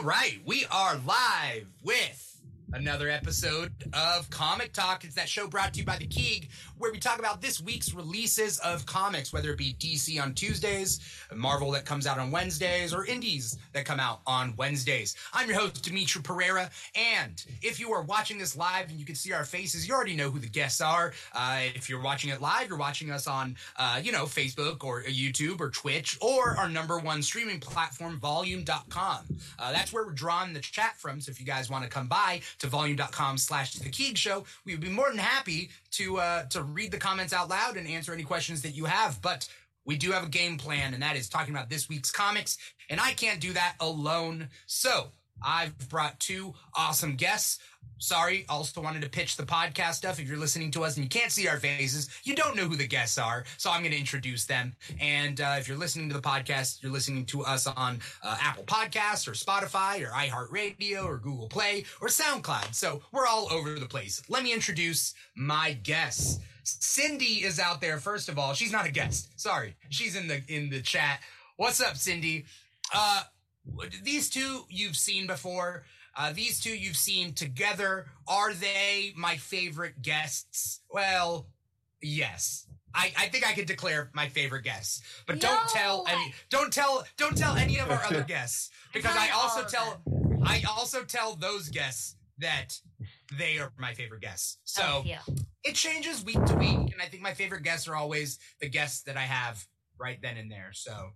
All right, we are live with another episode of Comic Talk. It's that show brought to you by the Keeg, where we talk about this week's releases of comics, whether it be DC on Tuesdays, Marvel that comes out on Wednesdays, or indies that come out on Wednesdays. I'm your host, Dimithri Perera, and if you are watching this live and you can see our faces, you already know who the guests are. Uh, if you're watching it live, you're watching us on, uh, you know, Facebook or YouTube or Twitch or our number one streaming platform, volume.com. Uh, that's where we're drawing the chat from. So if you guys want to come by to volume.com slash the Keeg show, we would be more than happy to, uh, to read the comments out loud and answer any questions that you have. But we do have a game plan, and that is talking about this week's comics. And I can't do that alone. So I've brought two awesome guests. Sorry, also wanted to pitch the podcast stuff. If you're listening to us and you can't see our faces, you don't know who the guests are. So I'm going to introduce them. And uh, if you're listening to the podcast, you're listening to us on uh, Apple Podcasts or Spotify or iHeartRadio or Google Play or SoundCloud. So we're all over the place. Let me introduce my guests. Cindy is out there. First of all, she's not a guest. Sorry, she's in the in the chat. What's up, Cindy? Uh, these two you've seen before. Uh, these two you've seen together. Are they my favorite guests? Well, yes. I, I think I could declare my favorite guests, but don't tell any don't tell don't tell any of our other guests because I also tell I also tell those guests that they are my favorite guests. So Oh, yeah. it changes week to week, and I think my favorite guests are always the guests that I have right then and there. So,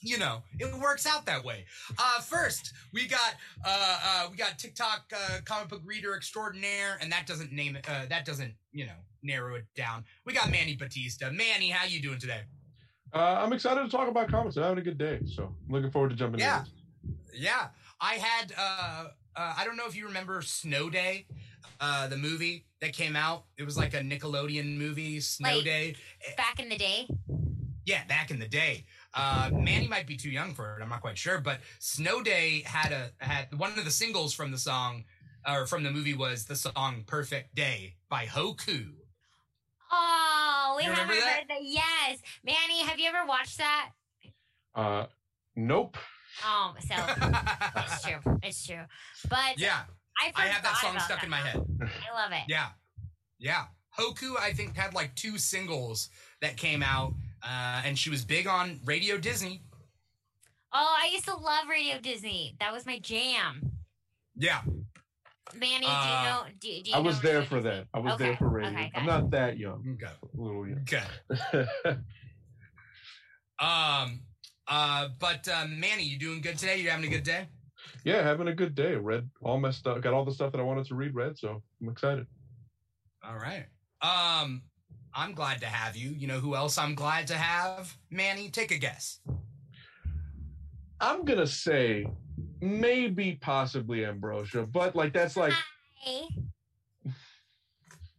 you know, it works out that way. Uh, first, we got uh, uh, we got TikTok uh, comic book reader extraordinaire, and that doesn't name it. Uh, that doesn't you know narrow it down. We got Manny Batista. Manny, how you doing today? Uh, I'm excited to talk about comics. I'm having a good day, so I'm looking forward to jumping Yeah. in. Yeah, I had. Uh, uh, I don't know if you remember Snow Day, uh, the movie that came out. It was like a Nickelodeon movie, Snow Like- Day. Back in the day. Yeah, back in the day. Uh, Manny might be too young for it. I'm not quite sure, but Snow Day had a had one of the singles from the song or from the movie was the song "Perfect Day" by Hoku. Oh, we You haven't remember that? heard that. Yes, Manny, have you ever watched that? Uh, nope. Oh, so it's true. It's true. But yeah, I, I have that song stuck that in my head. I love it. Yeah, yeah. Hoku, I think, had like two singles that came out, uh, and she was big on Radio Disney. Oh, I used to love Radio Disney. That was my jam. Yeah, Manny, Uh, do you know? Do, do you I was know there Radio for Disney? that. I was Okay, there for radio. okay, I'm not that young. okay, A little young. okay. Um, uh, but uh, Manny, you doing good today? You having a good day? yeah, having a good day. Read all my stuff. Got all the stuff that I wanted to read. Read, so I'm excited. All right. Um, I'm glad to have you. You know who else I'm glad to have? Manny, take a guess. I'm gonna say maybe, possibly Ambrosha, but like that's like Hi.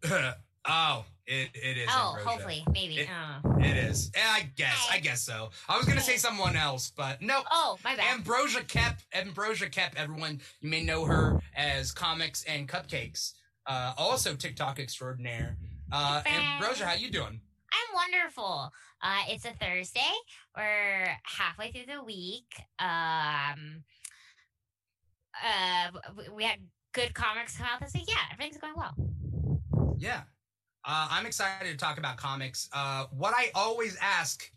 oh, it, it is. Oh, Ambrosha. hopefully, maybe. It- oh. It is. I guess. I guess so. I was gonna say someone else, but no. oh, my bad. Ambrosha Koepp. Ambrosha Koepp. Everyone, you may know her as comics and cupcakes. Uh, also TikTok extraordinaire. Uh, Ambrosha, how you doing? I'm wonderful. Uh, it's a Thursday. We're halfway through the week. Um, uh, we had good comics come out this week. Yeah, everything's going well. Yeah. Uh, I'm excited to talk about comics. Uh, what I always ask,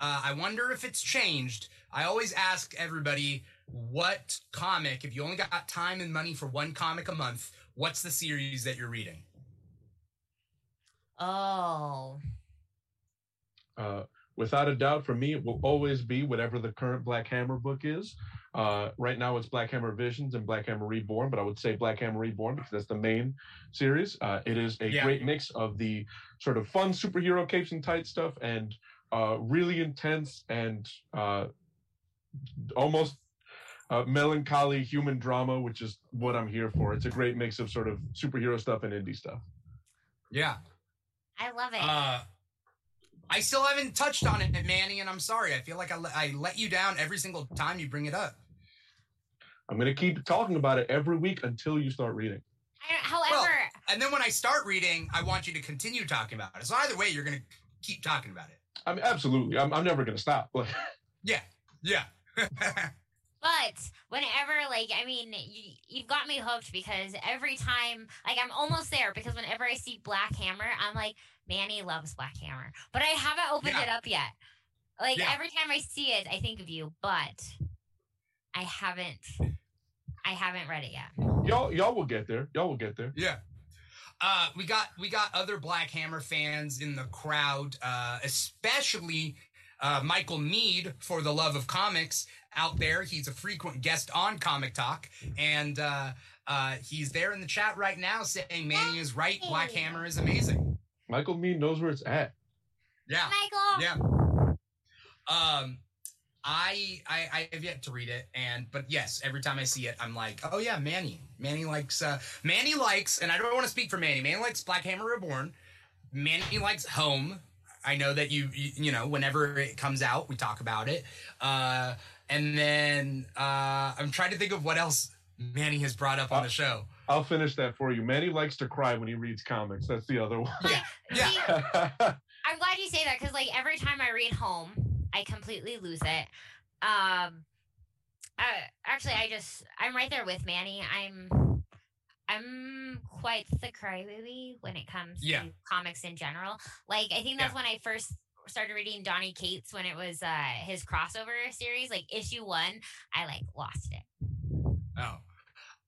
uh, I wonder if it's changed. I always ask everybody what comic, if you only got time and money for one comic a month, what's the series that you're reading? Oh, Uh, without a doubt, for me, it will always be whatever the current Black Hammer book is. Uh, right now, it's Black Hammer Visions and Black Hammer Reborn, but I would say Black Hammer Reborn because that's the main series. Uh, it is a Yeah. great mix of the sort of fun superhero capes and tight stuff and uh, really intense and uh, almost uh, melancholy human drama, which is what I'm here for. It's a great mix of sort of superhero stuff and indie stuff. Yeah. I love it. Uh, I still haven't touched on it, Manny, and I'm sorry. I feel like I, le- I let you down every single time you bring it up. I'm going to keep talking about it every week until you start reading. I, however, And then when I start reading, I want you to continue talking about it. So either way, you're going to keep talking about it. I mean, absolutely. I'm, I'm never going to stop. Like, Yeah. Yeah. but But whenever, like, I mean, you, you've got me hooked because every time, like, I'm almost there because whenever I see Black Hammer, I'm like, Manny loves Black Hammer. But I haven't opened Yeah. it up yet. Like, Yeah. every time I see it, I think of you, but I haven't. I haven't read it yet. Y'all, y'all will get there. Y'all will get there. Yeah. Uh, we got we got other Black Hammer fans in the crowd, uh, especially uh, Michael Mead for the love of comics out there. He's a frequent guest on Comic Talk, and uh, uh, he's there in the chat right now saying Manny is right. Black Hammer is amazing. Michael Mead knows where it's at. Yeah, Michael! yeah. Um, I, I I have yet to read it, and but yes, every time I see it, I'm like, oh yeah, Manny. Manny likes uh, Manny likes, and I don't want to speak for Manny. Manny likes Black Hammer Reborn. Manny likes Home. I know that you you, you know whenever it comes out, we talk about it. Uh, and then uh, I'm trying to think of what else Manny has brought up on the show. I'll finish that for you. Manny likes to cry when he reads comics. That's the other one. Yeah, yeah. See, I'm glad you say that because like every time I read home, I completely lose it. Um, uh, actually, I just I'm right there with Manny. I'm I'm quite the crybaby when it comes Yeah. to comics in general. Like I think that's Yeah. when I first started reading Donny Cates when it was uh his crossover series, like issue one. I like lost it. Oh.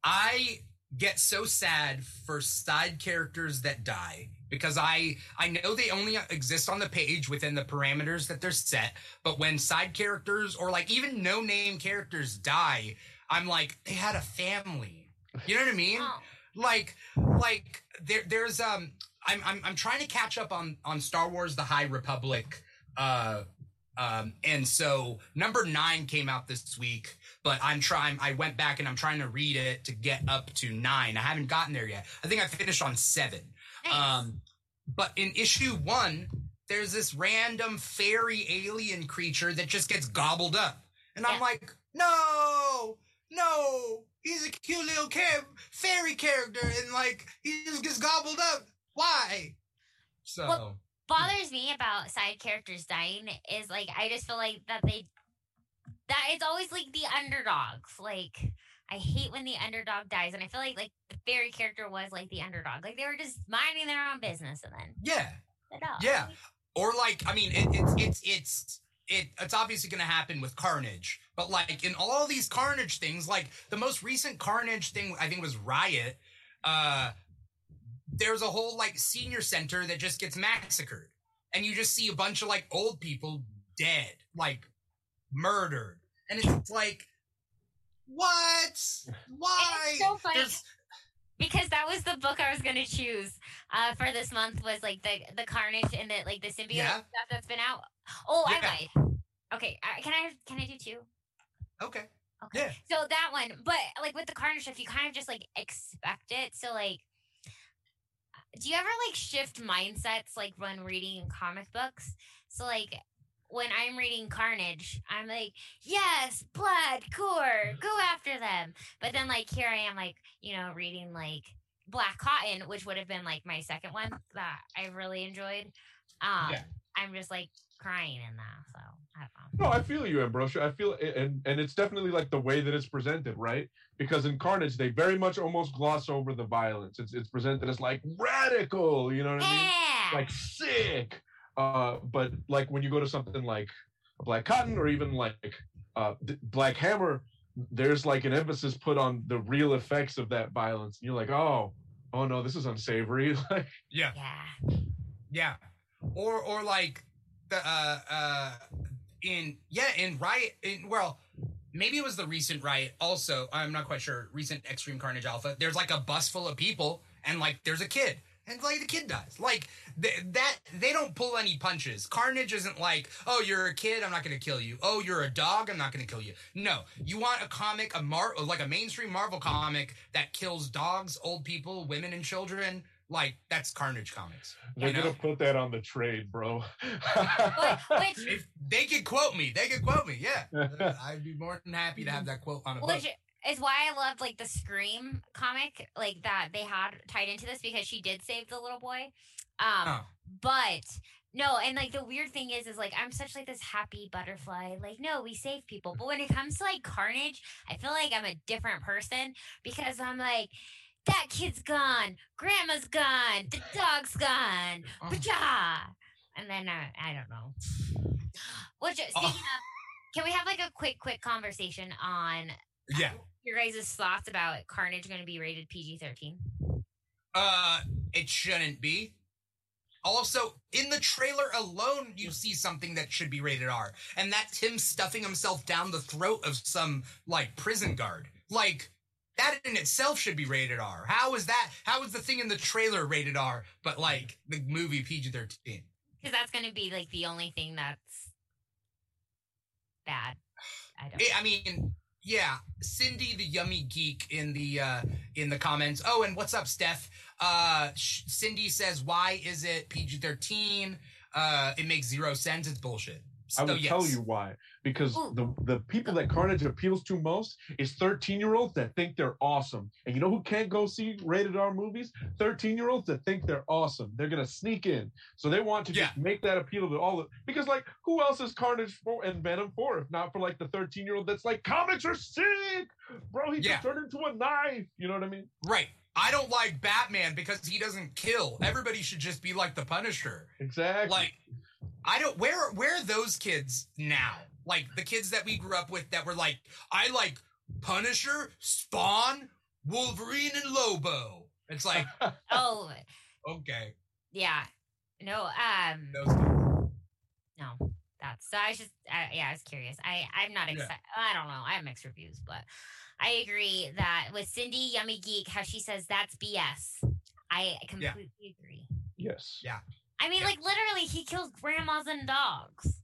I get so sad for side characters that die because I I know they only exist on the page within the parameters that they're set, but when side characters or like even no name characters die, I'm like they had a family. You know what I mean? Oh, like like there there's um I'm I'm I'm trying to catch up on on Star Wars the High Republic uh um and so number 9 came out this week but I'm trying I went back and I'm trying to read it to get up to 9 I haven't gotten there yet. I think I finished on 7 nice. um but in issue 1 there's this random fairy alien creature that just gets gobbled up. And I'm like no no he's a cute little char- fairy character. And like he just gets gobbled up why so Well- bothers me about side characters dying is like I just feel like that they that it's always like the underdogs. Like I hate when the underdog dies, and I feel like like the fairy character was like the underdog. Like they were just minding their own business, and then yeah. Yeah. or like i mean it, it's it's it's it, it's obviously going to happen with carnage but like in all these carnage things like the most recent carnage thing i think was riot uh there's a whole like senior center that just gets massacred and you just see a bunch of like old people dead like murdered and it's like what why It's so funny There's- because that was the book I was gonna choose uh, for this month was like the the Carnage and the like the symbiote Yeah. stuff that's been out. Oh, Yeah. I lied. Okay, uh, can I can I do two? okay Okay. Yeah. So that one, but like with the Carnage stuff, you kind of just like expect it. So like, do you ever like shift mindsets like when reading comic books? So like. When I'm reading Carnage, I'm like, yes, blood, gore, go after them. But then, like, here I am, like, you know, reading like Black Cotton, which would have been like my second one that I really enjoyed. Um, Yeah. I'm just like crying in that. So I don't know. No, I feel you, Ambrosha. I feel, and and it's definitely like the way that it's presented, right? Because in Carnage, they very much almost gloss over the violence. It's it's presented as like radical, you know what I mean? Yeah. Like sick. Uh, but like when you go to something like Black Cotton or even like uh, Black Hammer, there's like an emphasis put on the real effects of that violence. And you're like, oh, oh no, this is unsavory. like, yeah yeah. Yeah. Or or like the uh uh in yeah, in Riot in well, maybe it was the recent Riot also. I'm not quite sure. Recent Extreme Carnage Alpha. There's like a bus full of people and like there's a kid. And like the kid dies. Like th- that they don't pull any punches. Carnage isn't like, "Oh, you're a kid, I'm not to kill you. Oh, you're a dog, I'm not to kill you." No. You want a comic, a mar like a mainstream Marvel comic that kills dogs, old people, women and children. Like that's Carnage comics. they're know? gonna put that on the trade, bro. But, which if they could quote me, they could quote me. Yeah, I'd be more than happy to have that quote on a book. which is why I loved like the Scream comic, like that they had tied into this because she did save the little boy. Um, Oh. but No, and like the weird thing is, is like I'm such like this happy butterfly. Like, no, we save people. But when it comes to like carnage, I feel like I'm a different person because I'm like, that kid's gone, grandma's gone, the dog's gone, Oh. And then uh, I don't know. Which speaking Oh. of, can we have like a quick, quick conversation on Yeah. your guys' thoughts about Carnage going to be rated PG thirteen? Uh, it shouldn't be. Also, in the trailer alone, you see something that should be rated R, and that's him stuffing himself down the throat of some like prison guard. Like that in itself should be rated R. How is that? How is the thing in the trailer rated R, but like the movie PG thirteen? Because that's going to be like the only thing that's bad. I don't. I mean, yeah, Cindy the yummy geek in the uh in the comments. Oh, and what's up, Steph? Uh Cindy says, "Why is it PG-13? Uh it makes zero sense. It's bullshit." I So, will tell you why. Because Ooh. the the people that Carnage appeals to most is 13 year olds that think they're awesome. And you know who can't go see rated R movies? 13 year olds that think they're awesome. They're gonna sneak in. So they want to just make that appeal to all of because like who else is Carnage for and Venom for if not for like the 13 year old that's like comics are sick, bro. He Yeah. just turned into a knife. You know what I mean? Right. I don't like Batman because he doesn't kill. Everybody should just be like the Punisher. Exactly. Like I don't where where are those kids now? Like the kids that we grew up with that were like, I like Punisher, Spawn, Wolverine, and Lobo. It's like, Oh, okay, yeah. No, um, those kids. no. That's so I was just uh, yeah, I was curious. I I'm not Yeah. excited. I don't know. I have mixed reviews, but I agree that with Cindy Yummy Geek, how she says that's BS. I completely agree. yes. Yeah. I mean, Yeah. like literally, he kills grandmas and dogs.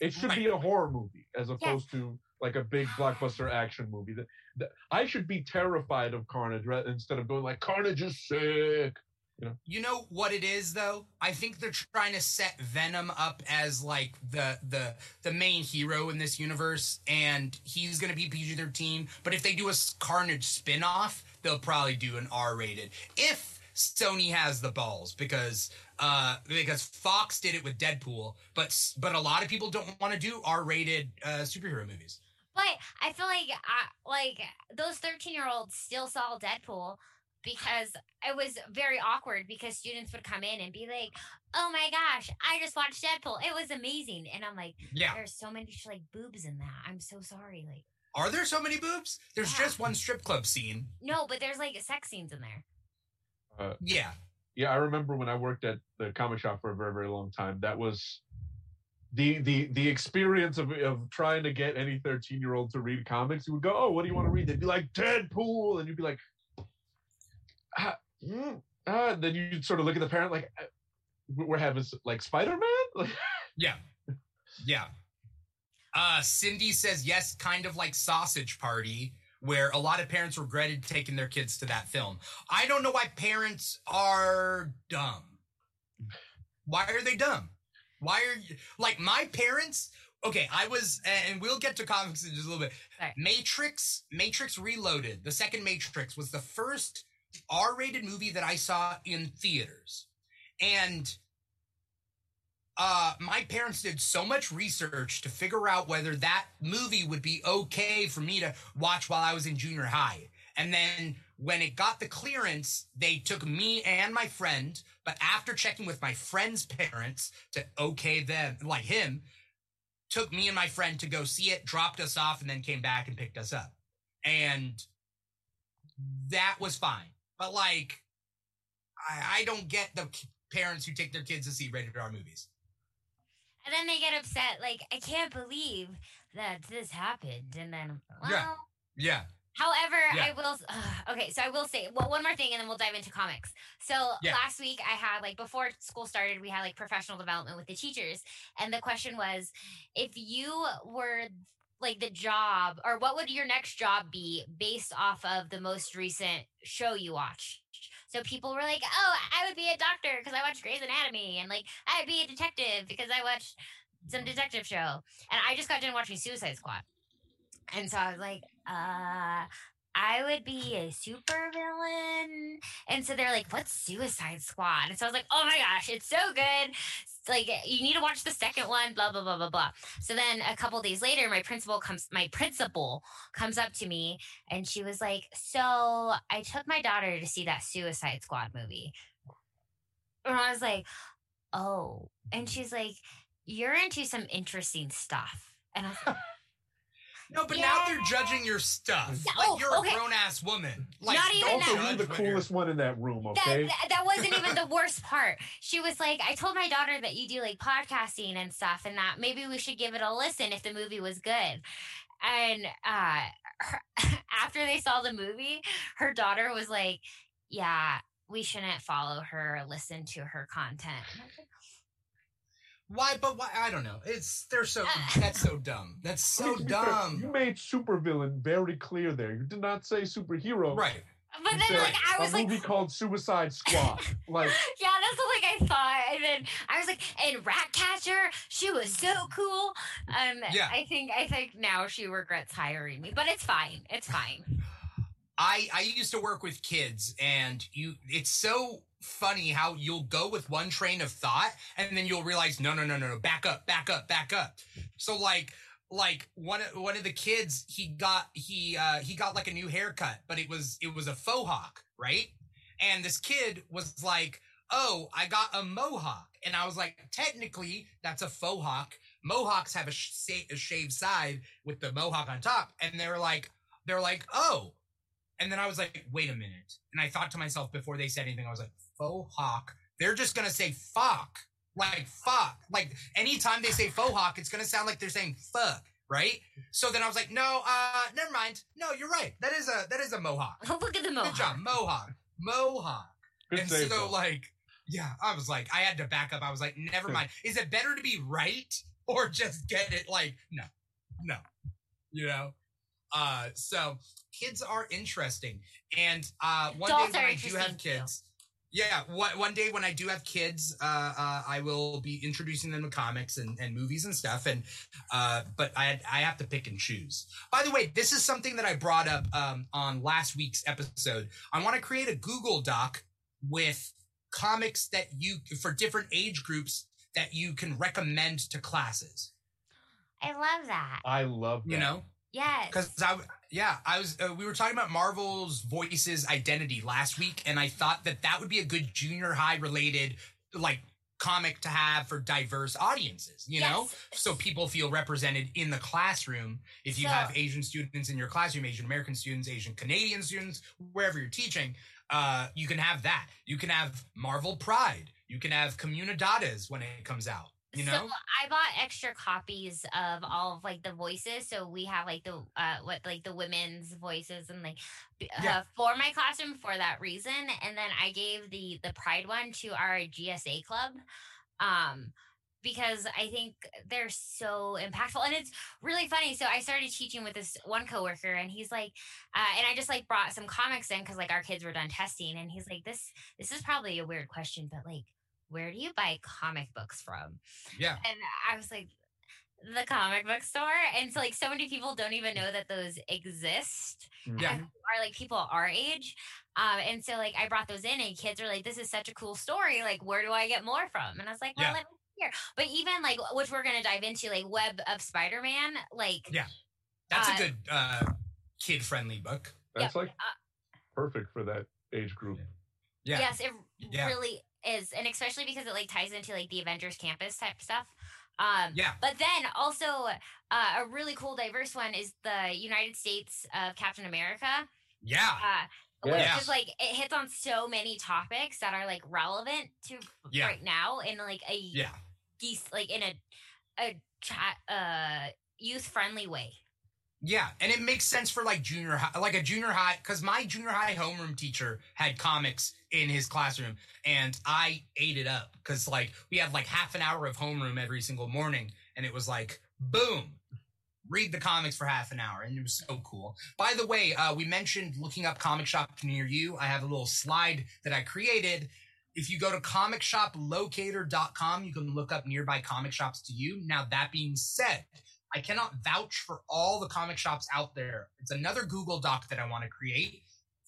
It should Right. be a horror movie as opposed to like a big blockbuster action movie. That, that I should be terrified of Carnage rather, instead of going like Carnage is sick. You know you know what it is though? I think they're trying to set Venom up as like the the the main hero in this universe and he's going to be PG-13, but if they do a Carnage spin-off, they'll probably do an R-rated. If Sony has the balls because uh because Fox did it with Deadpool, but but a lot of people don't want to do R-rated uh superhero movies. But I feel like I, like those 13 year olds still saw Deadpool because it was very awkward because students would come in and be like, "Oh my gosh, I just watched Deadpool. It was amazing." And I'm like, Yeah. "There's so many like boobs in that. I'm so sorry." Like, Are there so many boobs? There's Yeah. just one strip club scene. no, but there's like sex scenes in there. Yeah. Yeah, I remember when I worked at the comic shop for a very very long time. That was the the the experience of of trying to get any 13 year old to read comics. You would go, "Oh, what do you want to read?" They'd be like Deadpool, and you'd be like, ah, mm, ah. And then you'd sort of look at the parent like, uh, "We're having like Spider Man." Yeah. Yeah. Uh, Cindy says yes, kind of like Sausage Party, where a lot of parents regretted taking their kids to that film. I don't know why parents are dumb. Why are they dumb? Why are you like my parents? Okay, I was, and we'll get to comics in just a little bit. Right. Matrix, Matrix Reloaded, the second Matrix was the first R-rated movie that I saw in theaters, and uh, my parents did so much research to figure out whether that movie would be okay for me to watch while I was in junior high. And then when it got the clearance, they took me and my friend, but after checking with my friend's parents to okay them, like him, took me and my friend to go see it, dropped us off, and then came back and picked us up. And that was fine. But like, I, I don't get the parents who take their kids to see rated R movies. And then they get upset, like, I can't believe that this happened. And then, well, Yeah. Yeah. However, Yeah. I will. Uh, okay, so I will say well, one more thing, and then we'll dive into comics. So Yeah. last week, I had like before school started, we had like professional development with the teachers, and the question was, if you were like the job, or what would your next job be based off of the most recent show you watched? So people were like, "Oh, I would be a doctor because I watched Grey's Anatomy," and like, "I would be a detective because I watched some detective show." And I just got done watching Suicide Squad. And so I was like, uh, I would be a super villain. And so they're like, what's Suicide Squad? And so I was like, oh my gosh, it's so good. Like eh, you need to watch the second one, blah, blah, blah, blah, blah. So then a couple days later, my principal comes, my principal comes up to me and she was like, so I took my daughter to see that Suicide Squad movie. And I was like, oh. And she's like, you're into some interesting stuff. And I was like, No, but now they're judging your stuff. Yeah, Like oh, you're okay. a grown ass woman. Like Not even don't Also, that. you're the coolest one in that room, that, okay? that, that wasn't even the worst part. She was like, I told my daughter that you do like podcasting and stuff, and that maybe we should give it a listen if the movie was good. And uh, her, after they saw the movie, her daughter was like, Yeah, we shouldn't follow her or listen to her content. I was like, Why? But why? I don't know. It's they're so Uh. that's so dumb. That's I mean, so fair, dumb. You made supervillain very clear there. You did not say superhero. Right. But You then, said like, I was a like, movie called Suicide Squad. like, yeah, that's what like I thought. And then I was like, and Ratcatcher, she was so cool. Um, Yeah. I think I think now she regrets hiring me, but it's fine. It's fine. I I used to work with kids, and you. It's so funny how you'll go with one train of thought, and then you'll realize, no, no, no, no, no, back up, back up, back up. So like. Like one of one of the kids, he got he uh he got like a new haircut, but it was it was a faux hawk, right? And this kid was like, "Oh, I got a mohawk," and I was like, "Technically, that's a faux hawk. Mohawks have a, sh- a shaved side with the mohawk on top," and they're like, "They're like, oh." And then I was like, wait a minute. And I thought to myself before they said anything, I was like, faux hawk. They're just gonna say fuck. Like fuck. Like anytime they say faux hawk, it's gonna sound like they're saying fuck, right? So then I was like, no, uh, never mind. No, you're right. That is a that is a mohawk. Look at the mohawk. Good job. Mohawk. Mohawk. good and so though. like, yeah, I was like, I had to back up. I was like, never mind. Is it better to be right or just get it like, no, no, you know? Uh, so kids are interesting. And uh, one Adults day when I do have interesting, too. kids, yeah, one, one day when I do have kids, uh, uh, I will be introducing them to comics and, and movies and stuff. And uh, but I I have to pick and choose. By the way, this is something that I brought up um, on last week's episode. I want to create a Google Doc with comics that you for different age groups that you can recommend to classes. I love that. I love that. You know, Yes. because I yeah I was uh, we were talking about Marvel's voices identity last week, and I thought that that would be a good junior high related like comic to have for diverse audiences. You know, so people feel represented in the classroom. If you So- have Asian students in your classroom, Asian American students, Asian Canadian students, wherever you're teaching, uh, you can have that. You can have Marvel Pride. You can have Comunidades when it comes out. You know, So I bought extra copies of all of like the voices. So we have like the uh what like the women's voices and like b- uh, Yeah. for my classroom for that reason. And then I gave the the pride one to our GSA club. Um because I think they're so impactful and it's really funny. So I started teaching with this one coworker and he's like, uh, and I just like brought some comics in because like our kids were done testing and he's like, this this is probably a weird question, but like, where do you buy comic books from? yeah, And I was like, the comic book store. And so like so many people don't even know that those exist. Yeah. Are like people our age. Um, and so like I brought those in and kids are like, this is such a cool story. Like, where do I get more from? And I was like, well, Yeah. let me here. But even like which we're gonna dive into, like Web of Spider Man, like Yeah. that's Uh, a good uh, kid friendly book. That's yeah, like uh, perfect for that age group. Yeah. Yes, it Yeah. really is, and especially because it like ties into like the Avengers campus type stuff. Um, Yeah. But then also uh, a really cool diverse one is the United States of Captain America. Yeah. Uh, Yeah. Which is like it hits on so many topics that are like relevant to Yeah. right now in like a Yeah. geese like in a a chat uh youth friendly way. Yeah, and it makes sense for like junior high, like a junior high, because my junior high homeroom teacher had comics in his classroom, and I ate it up because like we had like half an hour of homeroom every single morning, and it was like boom, read the comics for half an hour, and it was so cool. By the way, uh, we mentioned looking up comic shop near you. I have a little slide that I created. If you go to comicshoplocator.com, you can look up nearby comic shops to you. Now, that being said, I cannot vouch for all the comic shops out there. It's another Google Doc that I want to create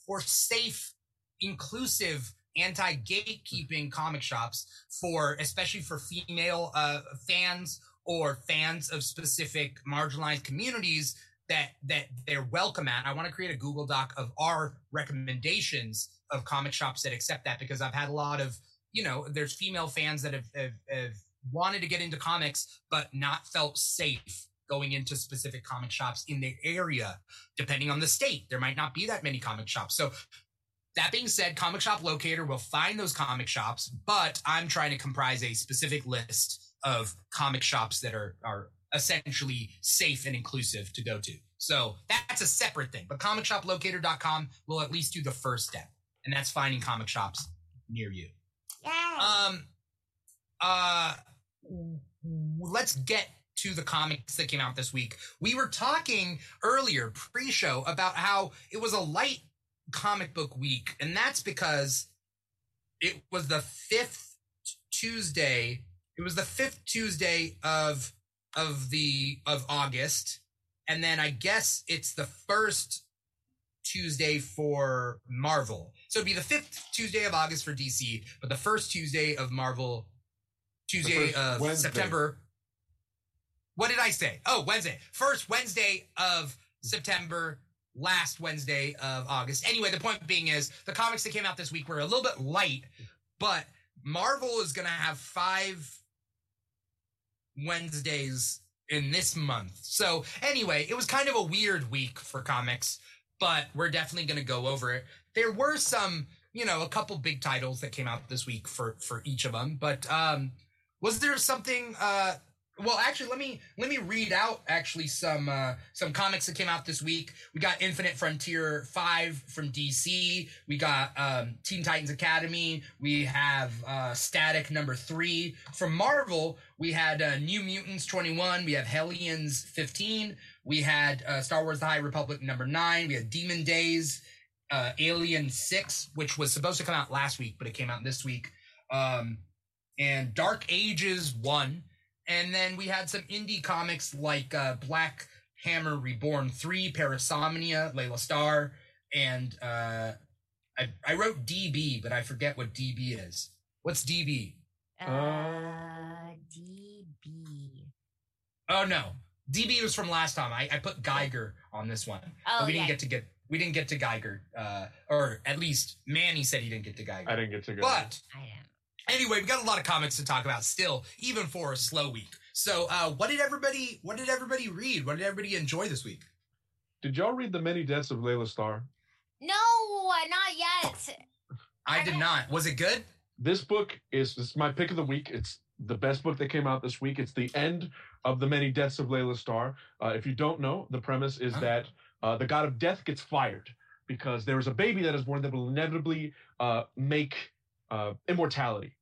for safe inclusive anti-gatekeeping comic shops for especially for female uh, fans or fans of specific marginalized communities that that they're welcome at. I want to create a Google Doc of our recommendations of comic shops that accept that because I've had a lot of you know there's female fans that have, have, have wanted to get into comics but not felt safe going into specific comic shops in the area depending on the state there might not be that many comic shops so that being said, Comic Shop Locator will find those comic shops, but I'm trying to comprise a specific list of comic shops that are are essentially safe and inclusive to go to. So that's a separate thing. But comicshoplocator.com will at least do the first step, and that's finding comic shops near you. Yay. Um uh let's get to the comics that came out this week. We were talking earlier pre-show about how it was a light comic book week, and that's because it was the fifth Tuesday. It was the fifth Tuesday of of the of August, and then I guess it's the first Tuesday for Marvel. So it'd be the fifth Tuesday of August for DC, but the first Tuesday of Marvel, Tuesday of Wednesday. September. What did I say? Oh, Wednesday. First Wednesday of September, last Wednesday of August. Anyway, the point being is the comics that came out this week were a little bit light, but Marvel is going to have five Wednesdays in this month. So, anyway, it was kind of a weird week for comics, but we're definitely going to go over it. There were some, you know, a couple big titles that came out this week for for each of them, but um was there something uh well, actually, let me let me read out actually some uh, some comics that came out this week. We got Infinite Frontier five from DC. We got um, Teen Titans Academy. We have uh, Static number three from Marvel. We had uh, New Mutants twenty one. We have Hellions fifteen. We had uh, Star Wars: The High Republic number nine. We had Demon Days, uh, Alien six, which was supposed to come out last week, but it came out this week. Um, and Dark Ages one. And then we had some indie comics like uh, Black Hammer Reborn 3, Parasomnia, Laila Starr, and uh, I, I wrote DB, but I forget what DB is. What's DB? uh, DB. Oh no, DB was from last time. I, I put Geiger on this one, Oh, but we didn't get to get we didn't get to Geiger, uh, or at least Manny said he didn't get to Geiger. I didn't get to go. but I am. Anyway, we got a lot of comics to talk about still, even for a slow week. So, uh, what did everybody? What did everybody read? What did everybody enjoy this week? Did y'all read the many deaths of Laila Starr? No, not yet. I did not. Was it good? This book is this is my pick of the week. It's the best book that came out this week. It's the end of the many deaths of Laila Starr. Uh, if you don't know, the premise is Huh? that uh, the god of death gets fired because there is a baby that is born that will inevitably uh, make uh, immortality,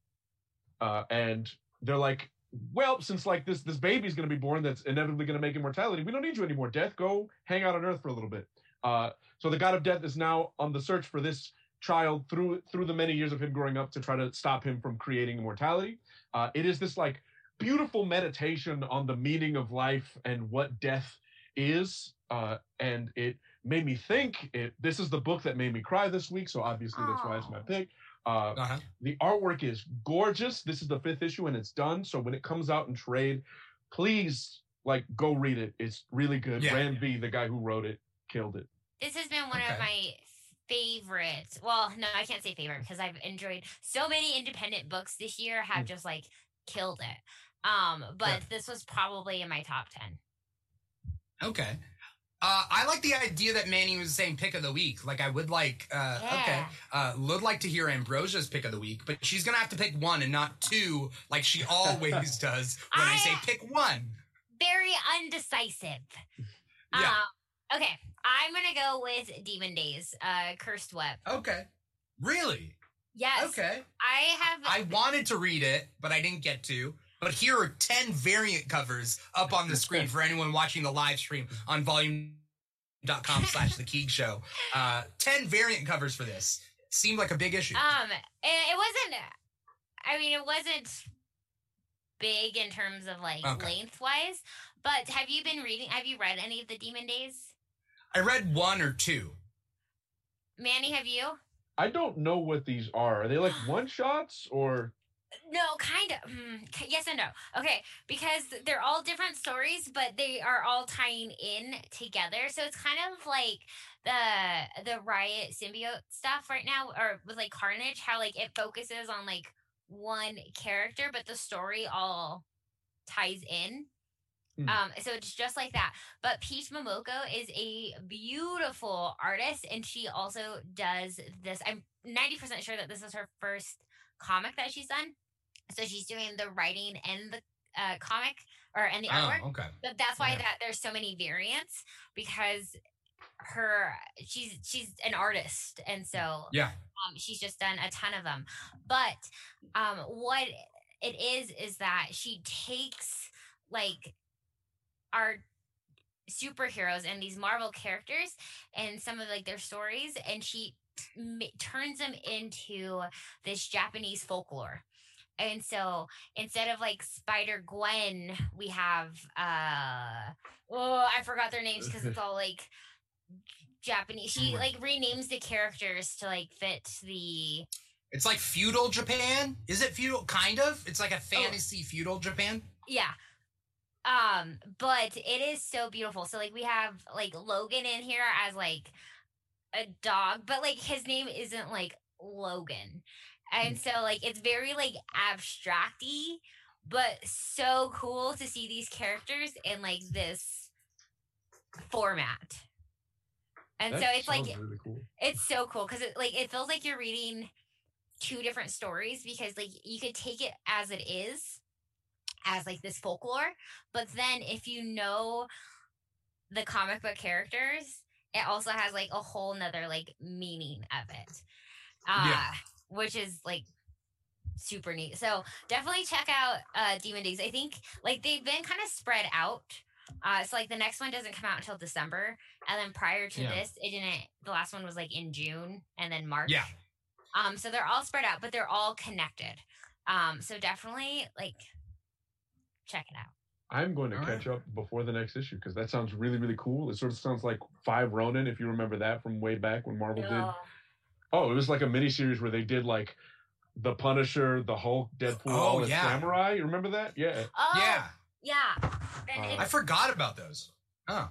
uh, and they're like, well, since like this this baby is going to be born that's inevitably going to make immortality, we don't need you anymore. Death, go hang out on Earth for a little bit. Uh, so the god of death is now on the search for this child through through the many years of him growing up to try to stop him from creating immortality. Uh, it is this like beautiful meditation on the meaning of life and what death is, uh, and it made me think. It this is the book that made me cry this week, so obviously that's why it's my pick. Uh, Uh-huh. the artwork is gorgeous. This is the fifth issue and it's done. So when it comes out in trade, please like go read it. It's really good. Yeah. Ram V, the guy who wrote it, killed it. This has been one Okay. of my favorites. Well, no, I can't say favorite because I've enjoyed so many independent books this year have Mm. just like killed it. Um, but Yeah. this was probably in my top ten. Okay. Uh, I like the idea that Manny was saying pick of the week. Like I would like, uh, okay, uh, would like to hear Ambrosha's pick of the week, but she's gonna have to pick one and not two, like she always does when I, I- say pick one. Very undecisive. Yeah. Um, okay, I'm gonna go with Demon Days, uh, Cursed Web. Okay. Really? Yes. Okay. I have. I wanted to read it, but I didn't get to. But here are 10 variant covers up on the screen for anyone watching the live stream on volume.com slash the Keeg show. Uh, 10 variant covers for this. Seemed like a big issue. Um, it, it wasn't. I mean, it wasn't big in terms of like Okay. lengthwise. But have you been reading? Have you read any of the Demon Days? I read one or two. Manny, have you? I don't know what these are. Are they like one shots or? No, kind of. Mm, yes and no. Okay, because they're all different stories, but they are all tying in together. So it's kind of like the the riot symbiote stuff right now, or with like Carnage, how like it focuses on like one character, but the story all ties in. Hmm. Um, so it's just like that. But Peach Momoko is a beautiful artist, and she also does this. I'm 90% sure that this is her first comic that she's done. So she's doing the writing and the uh, comic or and the artwork. Oh, okay. But that's why Yeah. that there's so many variants because her she's she's an artist, and so Yeah. um, she's just done a ton of them. But um, what it is is that she takes like our superheroes and these Marvel characters and some of like their stories, and she turns them into this Japanese folklore. And so instead of like Spider Gwen, we have uh oh I forgot their names because it's all like Japanese. She like renames the characters to like fit the It's like feudal Japan. Is it feudal? Kind of. It's like a fantasy feudal Japan. yeah. Um, but it is so beautiful. So like we have like Logan in here as like a dog, but like his name isn't like Logan. And hmm. so like it's very like abstracty, but so cool to see these characters in like this format. And That so it's like really cool. it's so cool because it like it feels like you're reading two different stories because like you could take it as it is as like this folklore but then if you know the comic book characters it also has like a whole nother like meaning of it. Uh Yeah. which is like super neat. So definitely check out uh demon days i think like they've been kind of spread out. Uh so like the next one doesn't come out until december. And then prior to Yeah. this it didn't the last one was like in june and then march. Yeah. um so they're all spread out but they're all connected. Um so definitely like check it out I'm going to All right. catch up before the next issue because that sounds really, really cool. It sort of sounds like Five Ronin, if you remember that from way back when Marvel did. Oh, it was like a mini series where they did like the Punisher, the Hulk, Deadpool, Oh, all as yeah. samurai. You remember that? Yeah. oh Yeah. yeah Uh, I forgot about those. Oh.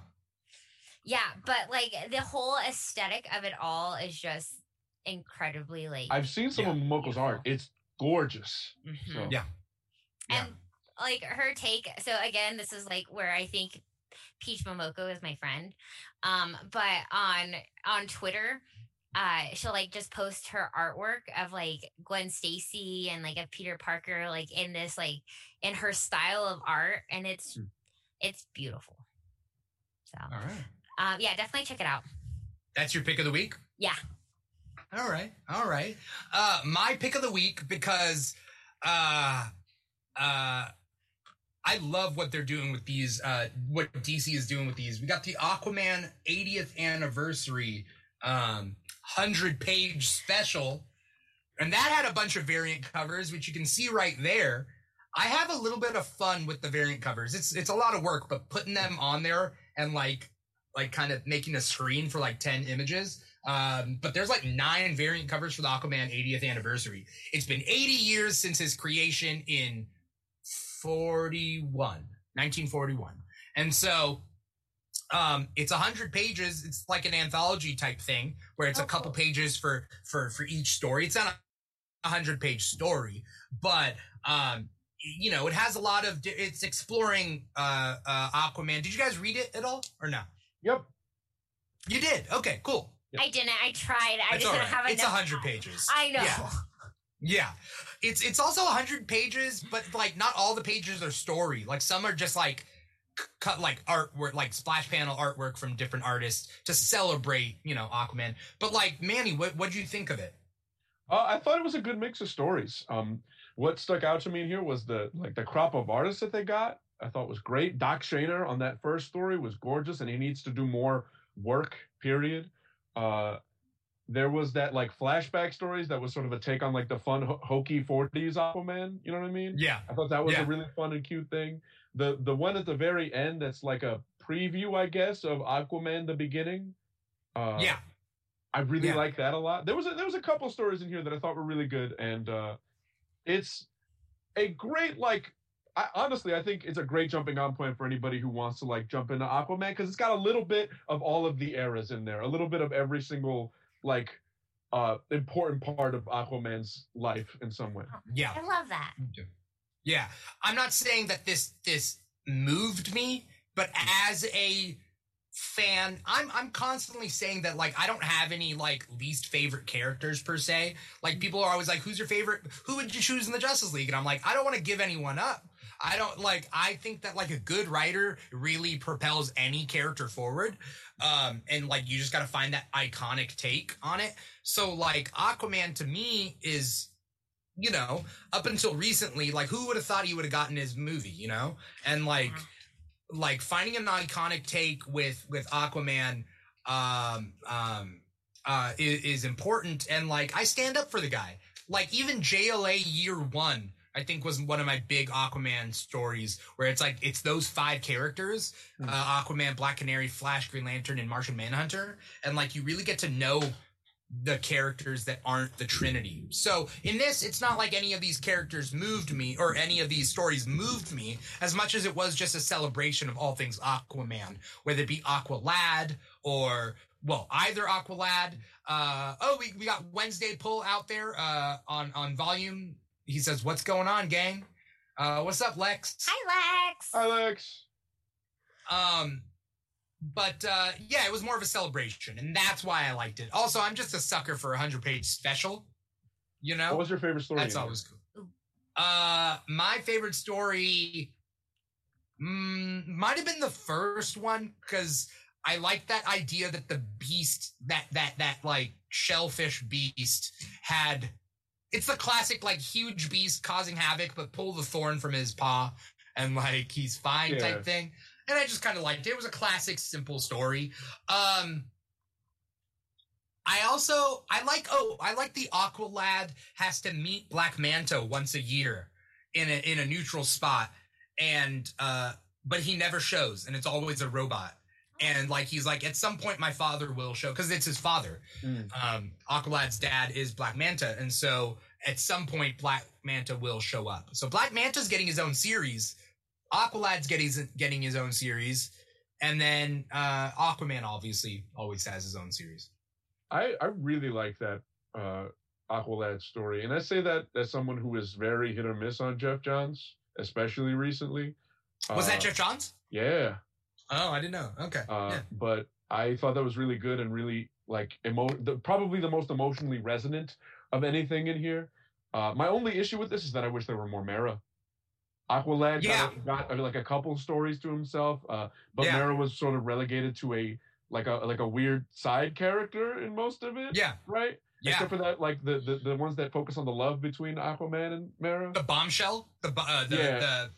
yeah but like the whole aesthetic of it all is just incredibly like I've seen some Yeah. of Momoko's art. It's gorgeous. mhm. So Yeah. Yeah. and like her take so again this is like where i think peach momoko is my friend um but on on twitter uh she'll like just post her artwork of like gwen stacy and like of peter parker like in this like in her style of art and it's Hmm. it's beautiful so All right. um yeah definitely check it out That's your pick of the week? Yeah. All right. All right. Uh my pick of the week because uh uh I love what they're doing with these uh what DC is doing with these. We got the Aquaman 80th anniversary um 100 page special and that had a bunch of variant covers which you can see right there. I have a little bit of fun with the variant covers. It's it's a lot of work, but putting them on there and like like kind of making a screen for like 10 images. Um, but there's like nine variant covers for the Aquaman 80th anniversary. It's been 80 years since his creation in 41, 1941. And so um it's 100 pages it's like an anthology type thing where it's Oh, a couple cool. pages for for for each story it's not a 100 page story but um you know it has a lot of it's exploring uh uh aquaman did you guys read it at all or no Yep. you did okay cool i didn't i tried i It's just all didn't right. have it's enough 100 pages i know yeah. Yeah. It's it's also 100 pages, but like not all the pages are story. Like some are just like cut like artwork, like splash panel artwork from different artists to celebrate, you know, Aquaman. But like Manny, what what'd you think of it? Uh, I thought it was a good mix of stories. Um, what stuck out to me here was the like the crop of artists that they got. I thought was great. Doc Shaner on that first story was gorgeous, and he needs to do more work. Period. Uh, there was that like flashback stories that was sort of a take on like the fun ho- hokey 40s Aquaman. You know what I mean? Yeah. I thought that was Yeah. a really fun and cute thing. The the one at the very end that's like a preview, I guess, of Aquaman the beginning. Uh, Yeah. I really Yeah. like that a lot. There was a, there was a couple stories in here that I thought were really good, and uh, it's a great like. I, honestly, I think it's a great jumping on point for anybody who wants to like jump into Aquaman because it's got a little bit of all of the eras in there, a little bit of every single like uh important part of Aquaman's life in some way. Yeah. I love that. Yeah. I'm not saying that this this moved me, but as a fan, I'm I'm constantly saying that like I don't have any like least favorite characters per se. Like people are always like, "Who's your favorite? Who would you choose in the Justice League?" And I'm like, I don't want to give anyone up. I don't like. I think that like a good writer really propels any character forward, um, and like you just got to find that iconic take on it. So like Aquaman to me is you know, up until recently, like who would have thought he would have gotten his movie, you know? And like like finding an iconic take with with Aquaman um um uh is, is important and like I stand up for the guy. Like even JLA year 1 I think was one of my big Aquaman stories where it's like it's those five characters, Hmm. uh, Aquaman, Black Canary, Flash, Green Lantern and Martian Manhunter and like you really get to know the characters that aren't the Trinity. So in this, it's not like any of these characters moved me or any of these stories moved me as much as it was just a celebration of all things Aquaman, whether it be Aqualad or well, either Aqualad. Uh, oh, we, we got Wednesday pull out there uh, on on volume. He says, "What's going on, gang? Uh, what's up, Lex?" Hi, Lex. Alex, Um, but uh, yeah, it was more of a celebration, and that's why I liked it. Also, I'm just a sucker for a hundred page special. You know, what was your favorite story? that's always cool. Uh, my favorite story mm, might have been the first one because I like that idea that the beast, that that that like shellfish beast, had. It's the classic like huge beast causing havoc, but pull the thorn from his paw, and like he's fine Yeah. type thing. And I just kind of liked it. It was a classic, simple story. Um, I also I like oh I like the Aqualad has to meet Black Manta once a year in a in a neutral spot and uh but he never shows and it's always a robot and like he's like at some point my father will show because it's his father Mm. um Aqualad's dad is Black Manta and so at some point Black Manta will show up so Black Manta's getting his own series Aqualad's getting his, getting his own series and then uh Aquaman obviously always has his own series I I really like that uh Aqualad story, and I say that as someone who is very hit or miss on Geoff Johns, especially recently. was that Uh, Geoff Johns Yeah, Oh, I didn't know. Okay. uh, yeah. but I thought that was really good and really like emo- the, probably the most emotionally resonant of anything in here. Uh, my only issue with this is that I wish there were more Mera. Aqualad Yeah. got uh, like a couple stories to himself, uh, but Yeah. Mera was sort of relegated to a like a like a weird side character in most of it, Yeah. right? Yeah. Except for that, like the, the the ones that focus on the love between Aquaman and Mera. the bombshell, the uh, the, Yeah. the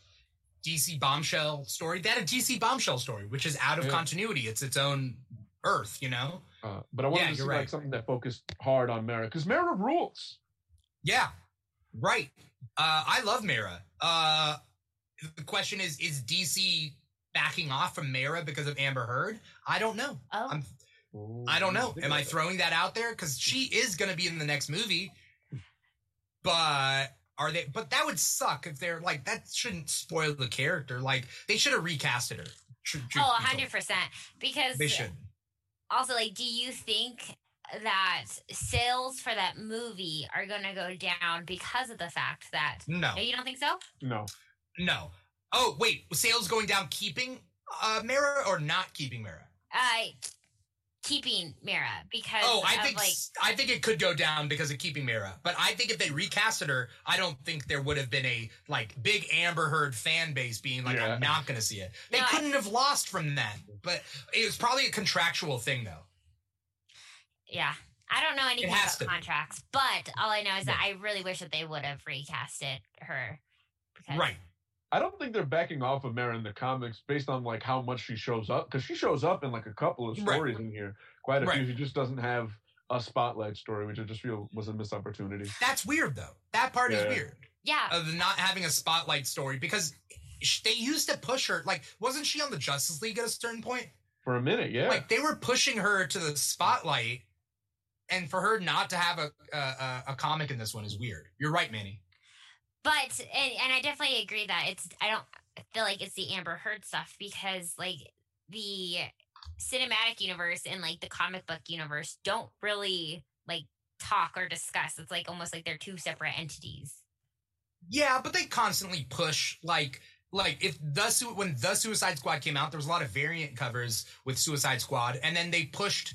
DC bombshell story. That a DC bombshell story, which is out of Yeah. continuity. It's its own Earth, you know. Uh, but I wanted Yeah, to see you're like something that focused hard on Mera because Mera rules. Yeah. Right. Uh, I love Mera. Uh, the question is: Is DC backing off from Mera because of Amber Heard? I don't know. Oh, I'm I don't know. Am I throwing that out there? Because she is going to be in the next movie. But are they? But that would suck if they're like that. Shouldn't spoil the character. Like they should have recasted her. Tr- truth oh, be 100%. Because They should. Also, like, do you think that sales for that movie are going to go down because of the fact that. No, No, you don't think so? No, no. Oh wait, sales going down, keeping uh, Mera or not keeping Mera? Uh, keeping Mera because Oh, I of, think like I think it could go down because of keeping Mera. But I think if they recasted her, I don't think there would have been a like big Amber Heard fan base being like, Yeah. "I'm not going to see it." They No, couldn't have lost from that. But it was probably a contractual thing, though. yeah. I don't know anything about to be. contracts, but all I know is that I really wish that they would have recasted her. Because, Right. I don't think they're backing off of Mera in the comics based on like how much she shows up because she shows up in like a couple of Right. stories in here, quite a Right. few. She just doesn't have a spotlight story, which I just feel was a missed opportunity. That's weird, though. That part Yeah. is weird Yeah. of not having a spotlight story because they used to push her. Like, wasn't she on the Justice League at a certain point? For a minute, yeah. Like, they were pushing her to the spotlight. and for her not to have a a, a comic in this one is weird. You're right, Manny. But and, and I definitely agree that it's I don't feel like it's the Amber Heard stuff because like the cinematic universe and like the comic book universe don't really like talk or discuss. It's like almost like they're two separate entities. Yeah, but they constantly push like like if the when the Suicide Squad came out, there was a lot of variant covers with Suicide Squad, and then they pushed.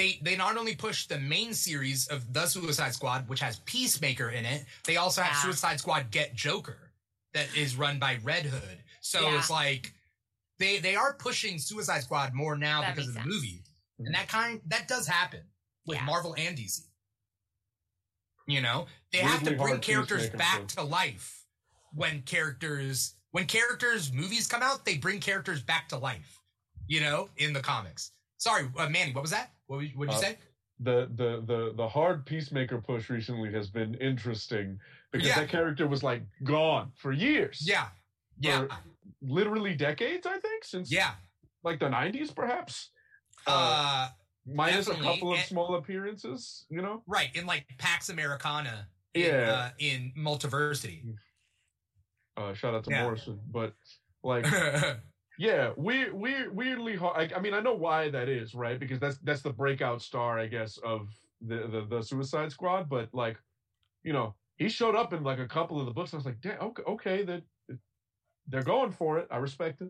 They, they not only push the main series of the Suicide Squad, which has Peacemaker in it, they also have Yeah. Suicide Squad Get Joker, that is run by Red Hood. So Yeah. it's like they they are pushing Suicide Squad more now That because of the sense. movie, and that kind that does happen with Yeah. Marvel and DC. You know, they have to bring characters back too. to life when characters when characters movies come out. They bring characters back to life. You know, in the comics. Sorry, uh, Manny, what was that? What would you Uh, say? the the the the hard peacemaker push recently has been interesting because Yeah. that character was like gone for years. Yeah, yeah, For literally decades, I think, since yeah. like the nineties, perhaps. Uh, Minus a couple of And- small appearances, you know. right in like Pax Americana. In, Yeah. uh, in Multiversity. Uh, shout out to Yeah. Morrison, but like, yeah, weird, weird, weirdly hard. I, I mean, I know why that is, right? Because that's that's the breakout star, I guess, of the the, the Suicide Squad. But like, you know, he showed up in like a couple of the books. I was like, damn, okay, okay, that they're going for it. I respect it.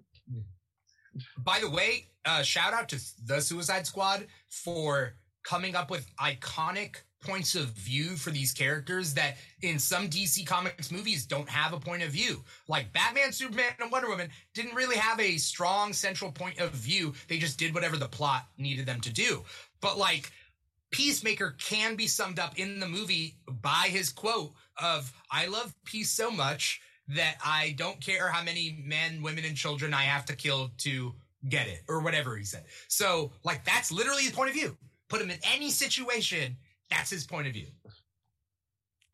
By the way, uh, shout out to the Suicide Squad for coming up with iconic points of view for these characters that in some DC Comics movies don't have a point of view. Like Batman, Superman, and Wonder Woman didn't really have a strong central point of view. They just did whatever the plot needed them to do. But like Peacemaker can be summed up in the movie by his quote of I love peace so much that I don't care how many men, women, and children I have to kill to get it, or whatever he said. So, like, that's literally his point of view. Put him in any situation, that's his point of view.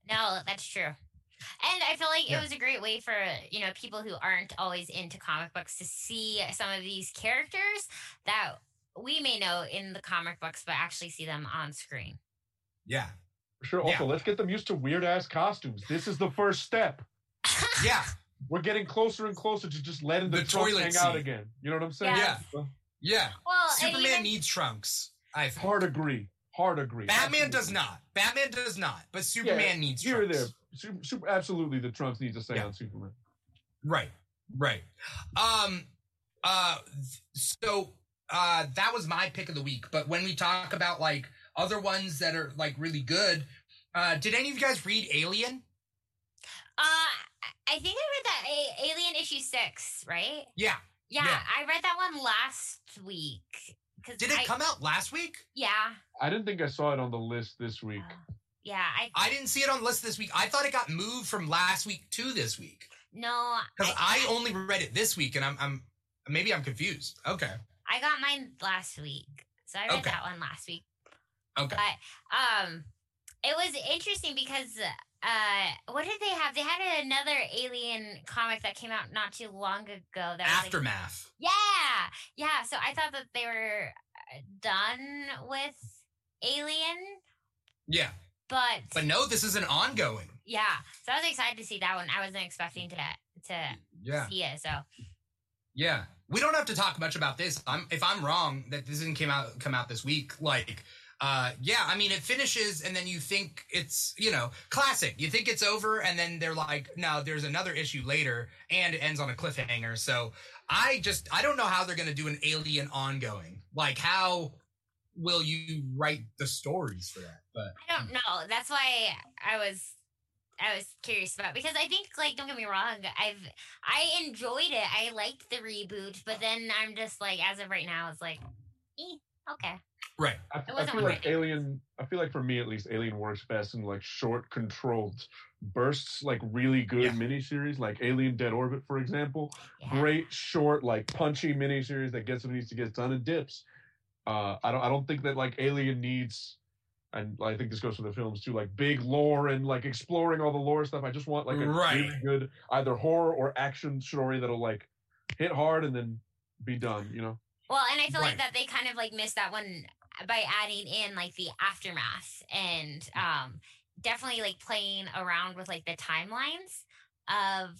No, that's true. And I feel like Yeah. it was a great way for, you know, people who aren't always into comic books to see some of these characters that we may know in the comic books, but actually see them on screen. Yeah. For Sure. Yeah. Also, let's get them used to weird ass costumes. This is the first step. Yeah. We're getting closer and closer to just letting the, The trunks toilet hang out again. You know what I'm saying? Yeah. Yeah. Well, Superman even- needs trunks. I think. Hard agree. Hard agree. Batman does not. Batman does not. But Superman needs Here or trunks. there. Super, super, absolutely, the trunks need to stay Yeah. on Superman. Right. Right. Um uh so uh that was my pick of the week, but when we talk about like other ones that are like really good, uh did any of you guys read Alien? Uh, I- I think I read that a- Alien issue six, right? Yeah. Yeah, Yeah. I read that one last week. Cause Did it I, come out last week? Yeah, I didn't think I saw it on the list this week. uh, yeah. I I didn't see it on the list this week. I thought it got moved from last week to this week. no, Because I, only read it this week and I'm I'm maybe I'm confused. Okay. I got mine last week, so I read Okay. that one last week. Okay. But um, it was interesting because uh, what did they have? They had another Alien comic that came out not too long ago. That was like, Aftermath. yeah, yeah. So I thought that they were uh, done with Alien, Yeah. but, But no, this is an ongoing. yeah. So I was excited to see that one. I wasn't expecting to to Yeah. see it. So Yeah. We don't have to talk much about this. I'm if I'm wrong that this didn't came out come out this week, like uh yeah, I mean it finishes and then you think it's, you know, classic. You think it's over and then they're like, no, there's another issue later and it ends on a cliffhanger. So I just I don't know how they're gonna do an alien ongoing. Like how will you write the stories for that? But I don't know. That's why I was I was curious about because I think like don't get me wrong, I've I enjoyed it. I liked the reboot, but then I'm just like as of right now it's like eh, okay. right. I, It I wasn't feel like. Alien. I feel like for me at least, Alien works best in like short, controlled bursts, like really good Yeah. miniseries, like Alien: Dead Orbit, for example. Yeah. Great short, like punchy miniseries that gets what needs to get done and dips. Uh, I don't. I don't think that like Alien needs, and I think this goes for the films too, like big lore and like exploring all the lore stuff. I just want like a Right. really good either horror or action story that'll like hit hard and then be done. You know. Well, and I feel Right. like that they kind of like missed that one by adding in like the aftermath and um definitely like playing around with like the timelines of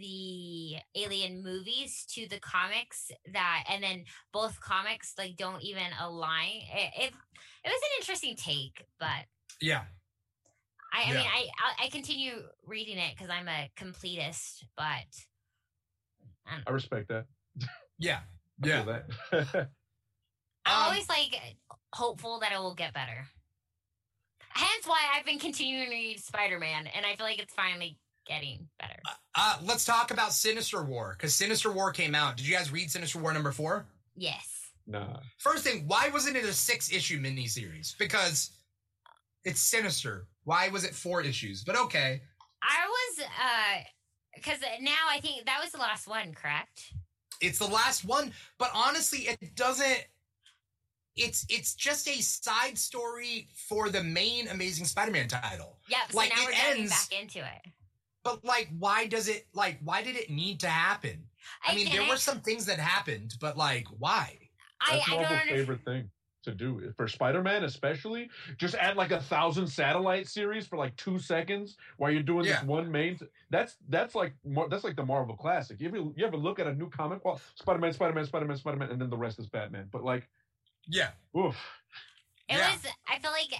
the alien movies to the comics that and then both comics like don't even align it it, it was an interesting take but Yeah. i, I Yeah. mean i I- i continue reading it because i'm a completist but I respect that. Yeah. I Yeah. that. i'm Um, always like hopeful that it will get better hence why i've been continuing to read spider-man and i feel like it's finally getting better Uh, let's talk about Sinister War because Sinister War came out. Did you guys read Sinister War number four? yes nah. First thing, why wasn't it a six issue miniseries? Because it's Sinister. Why was it four issues? But okay. I was uh because now I think that was the last one, correct? It's the last one, but honestly, it doesn't. It's it's just a side story for the main Amazing Spider-Man title. Yep. So Like, now it we're ends- back into it. But like, why does it like? Why did it need to happen? I, mean, there get were some things that happened, but like, why? I, That's I don't favorite thing to do for Spider-Man, especially. Just add like a thousand satellite series for like two seconds while you're doing Yeah. this one main. That's that's like Mar- that's like the Marvel classic. You ever you ever look at a new comic? Well, Spider-Man, Spider-Man, Spider-Man, Spider-Man, and then the rest is Batman. But like, Yeah. oof. It Yeah. was. I feel like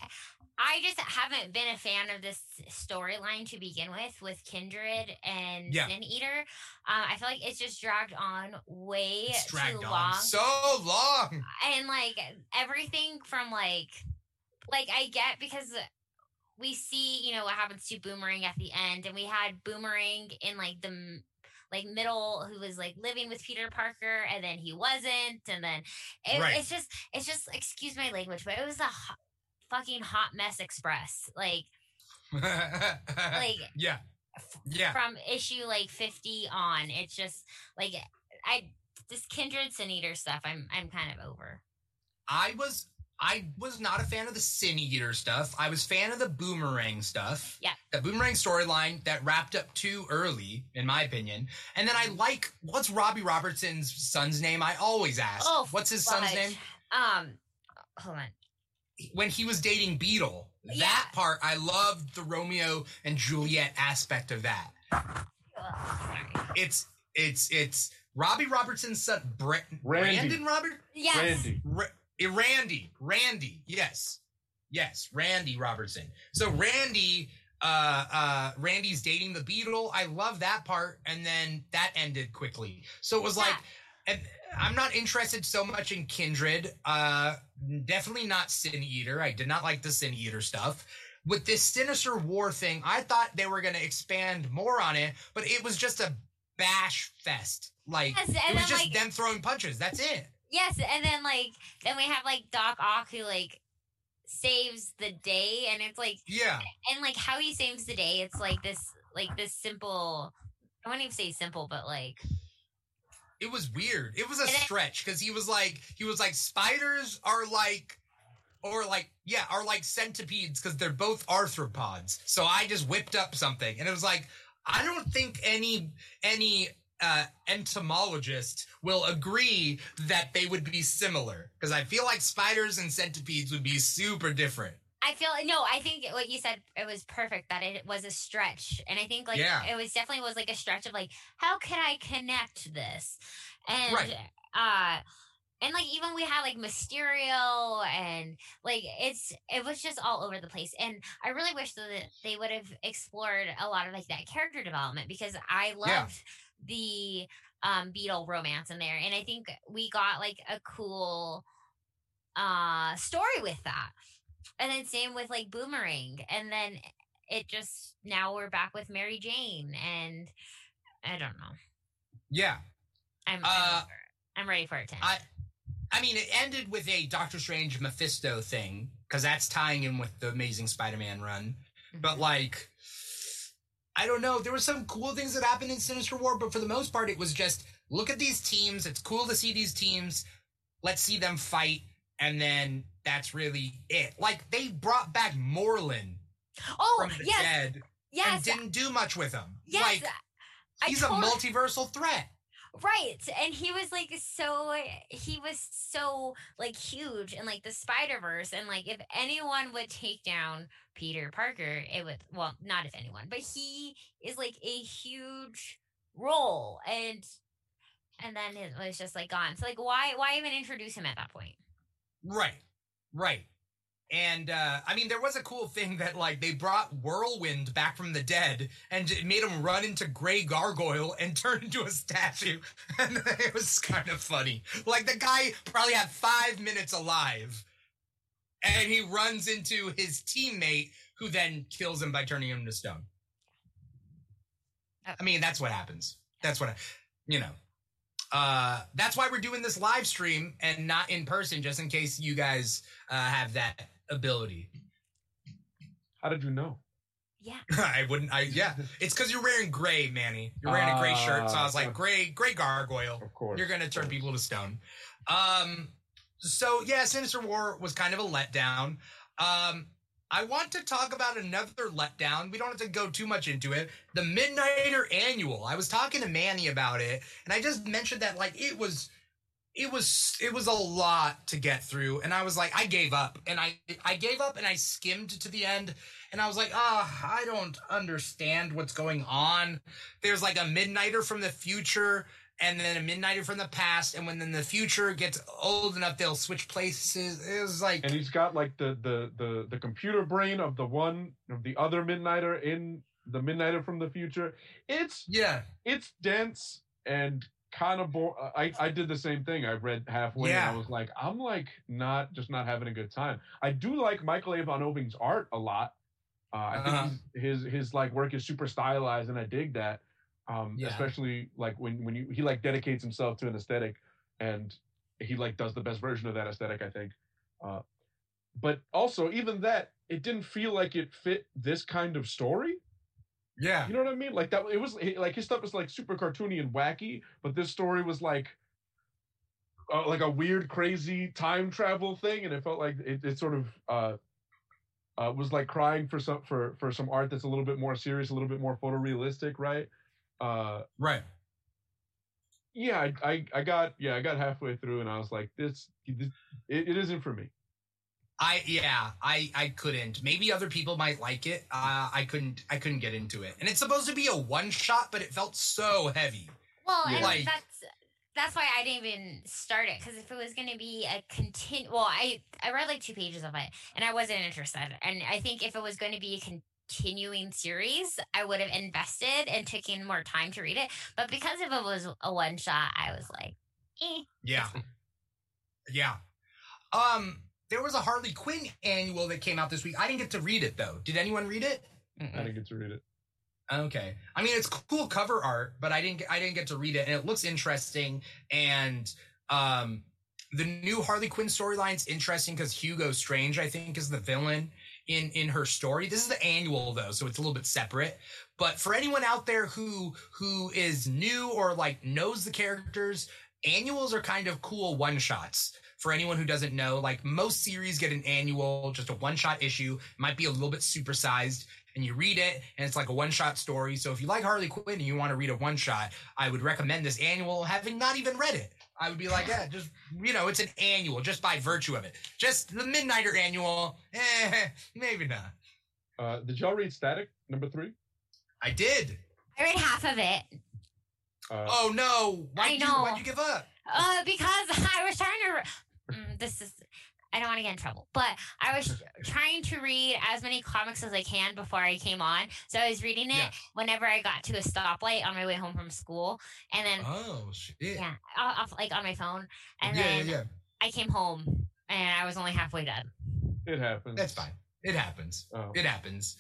I just haven't been a fan of this storyline to begin with, with Kindred and Yeah. Sin Eater. Um, I feel like it's just dragged on way It's too dragged long. on so long. and like everything from like like I get because we see you know what happens to Boomerang at the end, and we had Boomerang in like the like middle who was like living with Peter Parker, and then he wasn't, and then it, Right. it's just it's just excuse my language, but it was a fucking hot mess express like like yeah. f- Yeah. from issue like 50 on it's just like i this kindred sin eater stuff i'm i'm kind of over I was I was not a fan of the Sin Eater stuff. I was fan of the Boomerang stuff. Yeah. The Boomerang storyline that wrapped up too early, in my opinion. And then I like what's Robbie Robertson's son's name? I always ask. Oh, what's his son's name? um hold on When he was dating Beetle. Yeah. That part, I loved the Romeo and Juliet aspect of that. Ugh. It's it's it's Robbie Robertson's son, Bra- Randy. Brandon Robert. yes Randy. Ra- eh, Randy, Randy, yes, yes, Randy Robertson. So Randy, uh, uh, Randy's dating the Beetle. I love that part, and then that ended quickly. So it was like, and I'm not interested so much in Kindred. Uh, definitely not Sin Eater. I did not like the Sin Eater stuff. With this Sinister War thing, I thought they were going to expand more on it, but it was just a bash fest. Like Yes, it was just like- them throwing punches. That's it. yes and then like then we have like doc ock who like saves the day and it's like Yeah. and like how he saves the day it's like this like this simple i wouldn't even say simple but like It was weird. It was a stretch because he was like, he was like, spiders are like, or like, yeah, are like centipedes because they're both arthropods. So I just whipped up something, and it was like, I don't think any any uh, entomologist will agree that they would be similar because I feel like spiders and centipedes would be super different. I feel no. I think what you said it was perfect. That it was a stretch, and I think like Yeah. it was definitely was like a stretch of like how can I connect this, and Right. uh, and like even we had like Mysterio and like it's it was just all over the place, and I really wish that they would have explored a lot of like that character development because I loved Yeah. the um Beetle romance in there, and I think we got like a cool uh story with that. And then same with like Boomerang. And then it just now we're back with Mary Jane and I don't know. Yeah. I'm I'm, Uh. I'm ready for it to end. I I mean, it ended with a Doctor Strange Mephisto thing because that's tying in with the Amazing Spider-Man run. But Mhm. like, I don't know. There were some cool things that happened in Sinister War, but for the most part, it was just look at these teams. It's cool to see these teams. Let's see them fight, and then that's really it. Like they brought back Morlun oh from the yes, dead and didn't do much with him. yes. Like he's a multiversal threat. Right. And he was like so he was so like huge in like the Spider-Verse and like if anyone would take down Peter Parker, it would well, not if anyone, but he is like a huge role and and then it was just like gone. So like why why even introduce him at that point? Right. Right. And uh, I mean, there was a cool thing that like they brought Whirlwind back from the dead and it made him run into Gray Gargoyle and turn into a statue, and it was kind of funny. Like the guy probably had five minutes alive, and he runs into his teammate who then kills him by turning him to stone. I mean, that's what happens. That's what I, you know. Uh, that's why we're doing this live stream and not in person, just in case you guys uh, have that ability. How did you know? Yeah. I wouldn't. I yeah. It's because you're wearing gray, Manny. You're wearing a gray shirt, so I was like, Ah, gray, gray gargoyle. Of course. You're gonna turn people to stone. Um. So yeah, Sinister War was kind of a letdown. Um. I want to talk about another letdown. We don't have to go too much into it. The Midnighter Annual. I was talking to Manny about it, and I just mentioned that like it was it was it was a lot to get through and i was like i gave up and i i gave up and i skimmed to the end and i was like ah i don't understand what's going on there's like a midnighter from the future and then a midnighter from the past and when then the future gets old enough they'll switch places. It was like and he's got like the the the the computer brain of the one of the other midnighter in the midnighter from the future. It's yeah. it's dense and kind of bo- I, I did the same thing. I read halfway Yeah. and i was like i'm like not just not having a good time. I do like Michael Avon Oeming's art a lot. Uh, i Uh-huh. think his his like work is super stylized and i dig that um Yeah. especially like when when you he like dedicates himself to an aesthetic and he like does the best version of that aesthetic i think uh but also even that it didn't feel like it fit this kind of story yeah you know what I mean? Like that. It was like his stuff was like super cartoony and wacky, but this story was like, uh, like a weird, crazy time travel thing, and it felt like it, it sort of uh, uh, was like crying for some for for some art that's a little bit more serious, a little bit more photorealistic, right? Uh, right yeah, I, I I got yeah I got halfway through, and I was like, this, this it, it isn't for me. I yeah, I I couldn't. Maybe other people might like it. Uh, I couldn't I couldn't get into it. And it's supposed to be a one shot, but it felt so heavy. Well, Yeah. Like- that's that's why I didn't even start it because if it was going to be a continue, well, I I read like two pages of it and I wasn't interested. And I think if it was going to be a continuing series, I would have invested and taken more time to read it. But because if it was a one shot, I was like, eh. Yeah. Yeah. Um there was a Harley Quinn annual that came out this week. I didn't get to read it though. Did anyone read it? I didn't get to read it. Okay. I mean, it's cool cover art, but I didn't I didn't get to read it, and it looks interesting. And um, the new Harley Quinn storyline's interesting because Hugo Strange, I think, is the villain in in her story. This is the annual though, so it's a little bit separate. But for anyone out there who who is new or like knows the characters, annuals are kind of cool one shots. For anyone who doesn't know, like most series get an annual, just a one shot issue, might be a little bit supersized and you read it and it's like a one shot story. So if you like Harley Quinn and you want to read a one shot, I would recommend this annual having not even read it. I would be like, yeah, just you know, it's an annual just by virtue of it. Just the Midnighter annual, eh, maybe not. Uh, did y'all read Static number three? I did. I read half of it Uh, Oh no! Why I did you, why'd you give up? uh, because I was trying to. re- Mm, this is. I don't want to get in trouble, but I was trying to read as many comics as I can before I came on. So I was reading it Yeah. whenever I got to a stoplight on my way home from school, and then Oh shit! yeah, off, off- like on my phone, and yeah, then yeah, yeah. I came home and I was only halfway done. it happens. That's fine. It happens. Oh. It happens.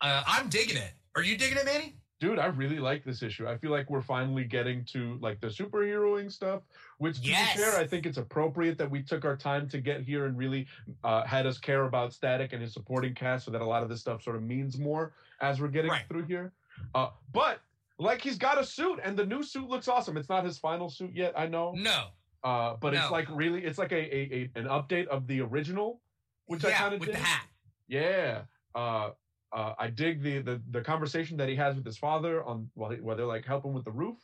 Uh, I'm digging it. Are you digging it, Manny? Dude i really like this issue i feel like we're finally getting to like the superheroing stuff which to Yes. be fair i think it's appropriate that we took our time to get here and really uh, had us care about static and his supporting cast so that a lot of this stuff sort of means more as we're getting Right. through here uh, but like he's got a suit and the new suit looks awesome it's not his final suit yet i know No. uh, but it's like really it's like a, a, a an update of the original which i yeah, kind of with the hat. yeah. Uh, uh, I dig the, the the conversation that he has with his father on while, he, while they're like helping with the roof.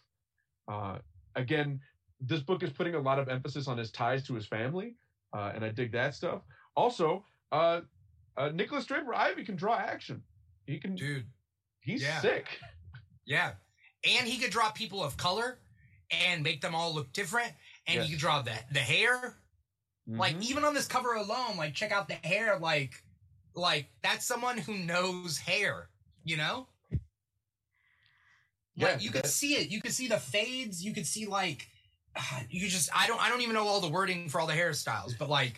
Uh, again, this book is putting a lot of emphasis on his ties to his family, uh, and I dig that stuff. Also, uh, uh, Nikolas Draper-Ivey can draw action. He can. Dude, He's yeah. sick. yeah. And he could draw people of color and make them all look different. And Yes. he could draw the the hair. Like Mhm. even on this cover alone, like check out the hair. Like, like that's someone who knows hair. You know. Yeah, like you could see it. You could see the fades. You could see like you just I don't I don't even know all the wording for all the hairstyles, but like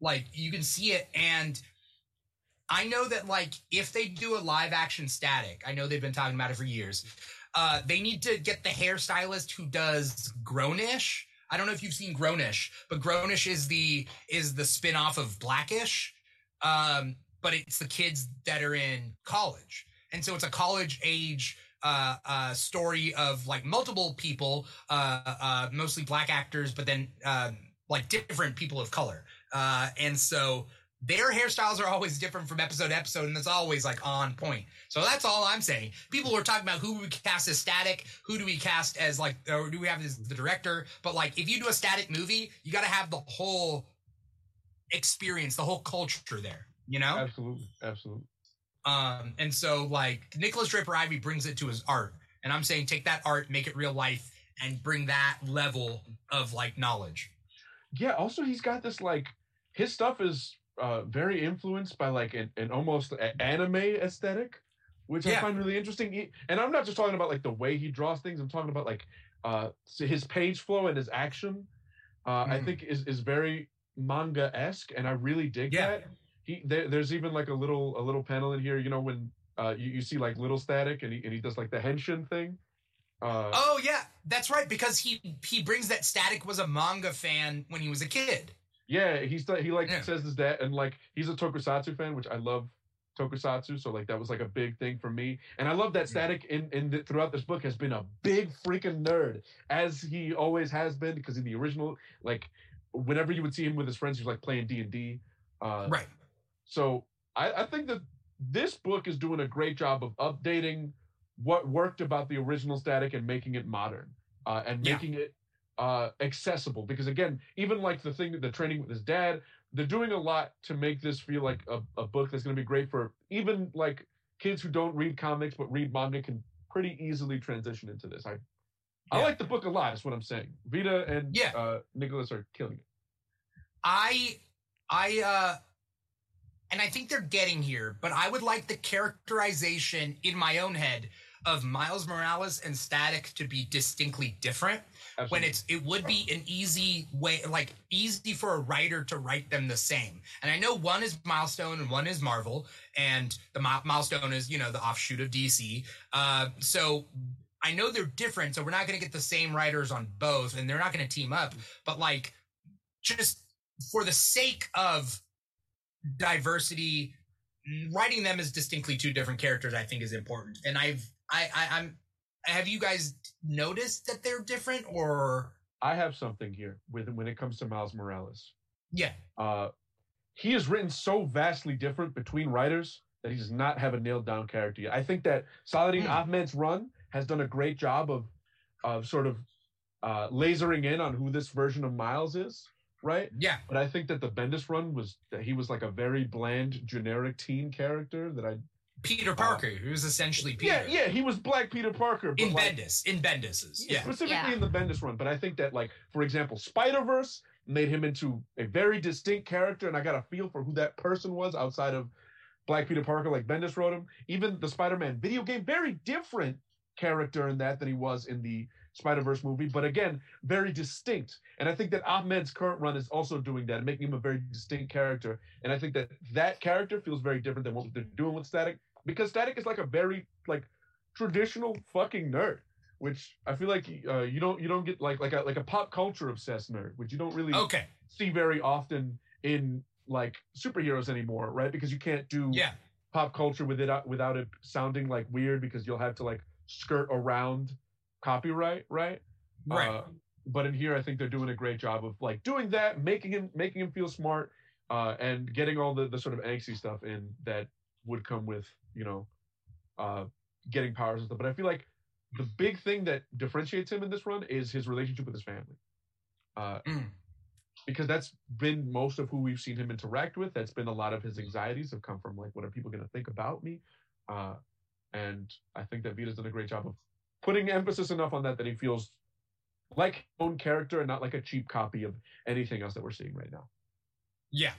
like you can see it and I know that like if they do a live action static, I know they've been talking about it for years. Uh, they need to get the hairstylist who does Grownish. I don't know if you've seen Grownish, but Grownish is the is the spin-off of Blackish. Um, but it's the kids that are in college. And so it's a college age uh, uh, story of like multiple people, uh, uh, mostly black actors, but then uh, like different people of color. Uh, and so their hairstyles are always different from episode to episode, and it's always like on point. So that's all I'm saying. People are talking about who we cast as static, who do we cast as like, or do we have as the director? But like, if you do a static movie, you got to have the whole experience, the whole culture there. You know? Absolutely, absolutely. Um, and so like Nikolas Draper-Ivey brings it to his art, and I'm saying take that art, make it real life, and bring that level of like knowledge. Yeah. Also, he's got this like his stuff is uh, very influenced by like an, an almost anime aesthetic, which I find really interesting. He- And I'm not just talking about like the way he draws things. I'm talking about like uh, his page flow and his action. Uh, I Mhm. think is is very manga esque, and I really dig Yeah. that. He there, there's even like a little a little panel in here. You know when uh, you, you see like little static and he and he does like the henshin thing. Uh, Oh yeah, that's right because he he brings that Static was a manga fan when he was a kid. Yeah, he's he like Yeah. says this that and like he's a Tokusatsu fan, which I love Tokusatsu. So like that was like a big thing for me, and I love that Static in in the, throughout this book has been a big freaking nerd as he always has been because in the original like whenever you would see him with his friends, he was like playing D and D. Uh, Right. So I, I think that this book is doing a great job of updating what worked about the original Static and making it modern uh, and Yeah. making it uh, accessible. Because again, even like the thing, the training with his dad, they're doing a lot to make this feel like a, a book that's going to be great for even like kids who don't read comics but read manga can pretty easily transition into this. I I like the book a lot. Is what I'm saying. Vita and Yeah. uh, Nikolas are killing it. I I uh and I think they're getting here, but I would like the characterization in my own head of Miles Morales and Static to be distinctly different when it's it would be an easy way like easy for a writer to write them the same. And i know one is milestone and one is marvel and the Mi- milestone is you know the offshoot of dc uh, so i know they're different so we're not going to get the same writers on both and they're not going to team up but like just for the sake of diversity writing them as distinctly two different characters i think is important and i've i, I i'm have you guys noticed that they're different or I have something here with when it comes to Miles Morales. yeah Uh, he is written so vastly different between writers that he does not have a nailed down character yet. I think that Saladin Hmm. Ahmed's run has done a great job of of sort of uh, lasering in on who this version of Miles is, right? yeah But I think that the Bendis run was that he was like a very bland, generic teen character that I peter uh, parker who was essentially peter yeah yeah he was Black Peter Parker but in like, bendis in bendis's yeah, yeah specifically Yeah. in the Bendis run. But I think that, like, for example, Spider Verse made him into a very distinct character, and I got a feel for who that person was outside of Black Peter Parker, like Bendis wrote him. Even the Spider Man video game, very different character in that than he was in the Spider Verse movie, but again, very distinct. And I think that Ahmed's current run is also doing that making him a very distinct character. And I think that that character feels very different than what they're doing with Static because Static is like a very like traditional fucking nerd which I feel like uh, you don't you don't get like like a like a pop culture obsessed nerd, which you don't really okay see very often in like superheroes anymore, right? Because you can't do yeah pop culture with it without it sounding like weird because you'll have to like skirt around copyright, right? right Uh, but in here, I think they're doing a great job of like doing that, making him making him feel smart, uh, and getting all the the sort of angsty stuff in that would come with you know, uh, getting powers and stuff. But I feel like the big thing that differentiates him in this run is his relationship with his family. Uh, Mm. because that's been most of who we've seen him interact with. That's been a lot of his anxieties have come from like, what are people going to think about me? Uh, and I think that Vita's done a great job of putting emphasis enough on that that he feels like his own character and not like a cheap copy of anything else that we're seeing right now. Yeah.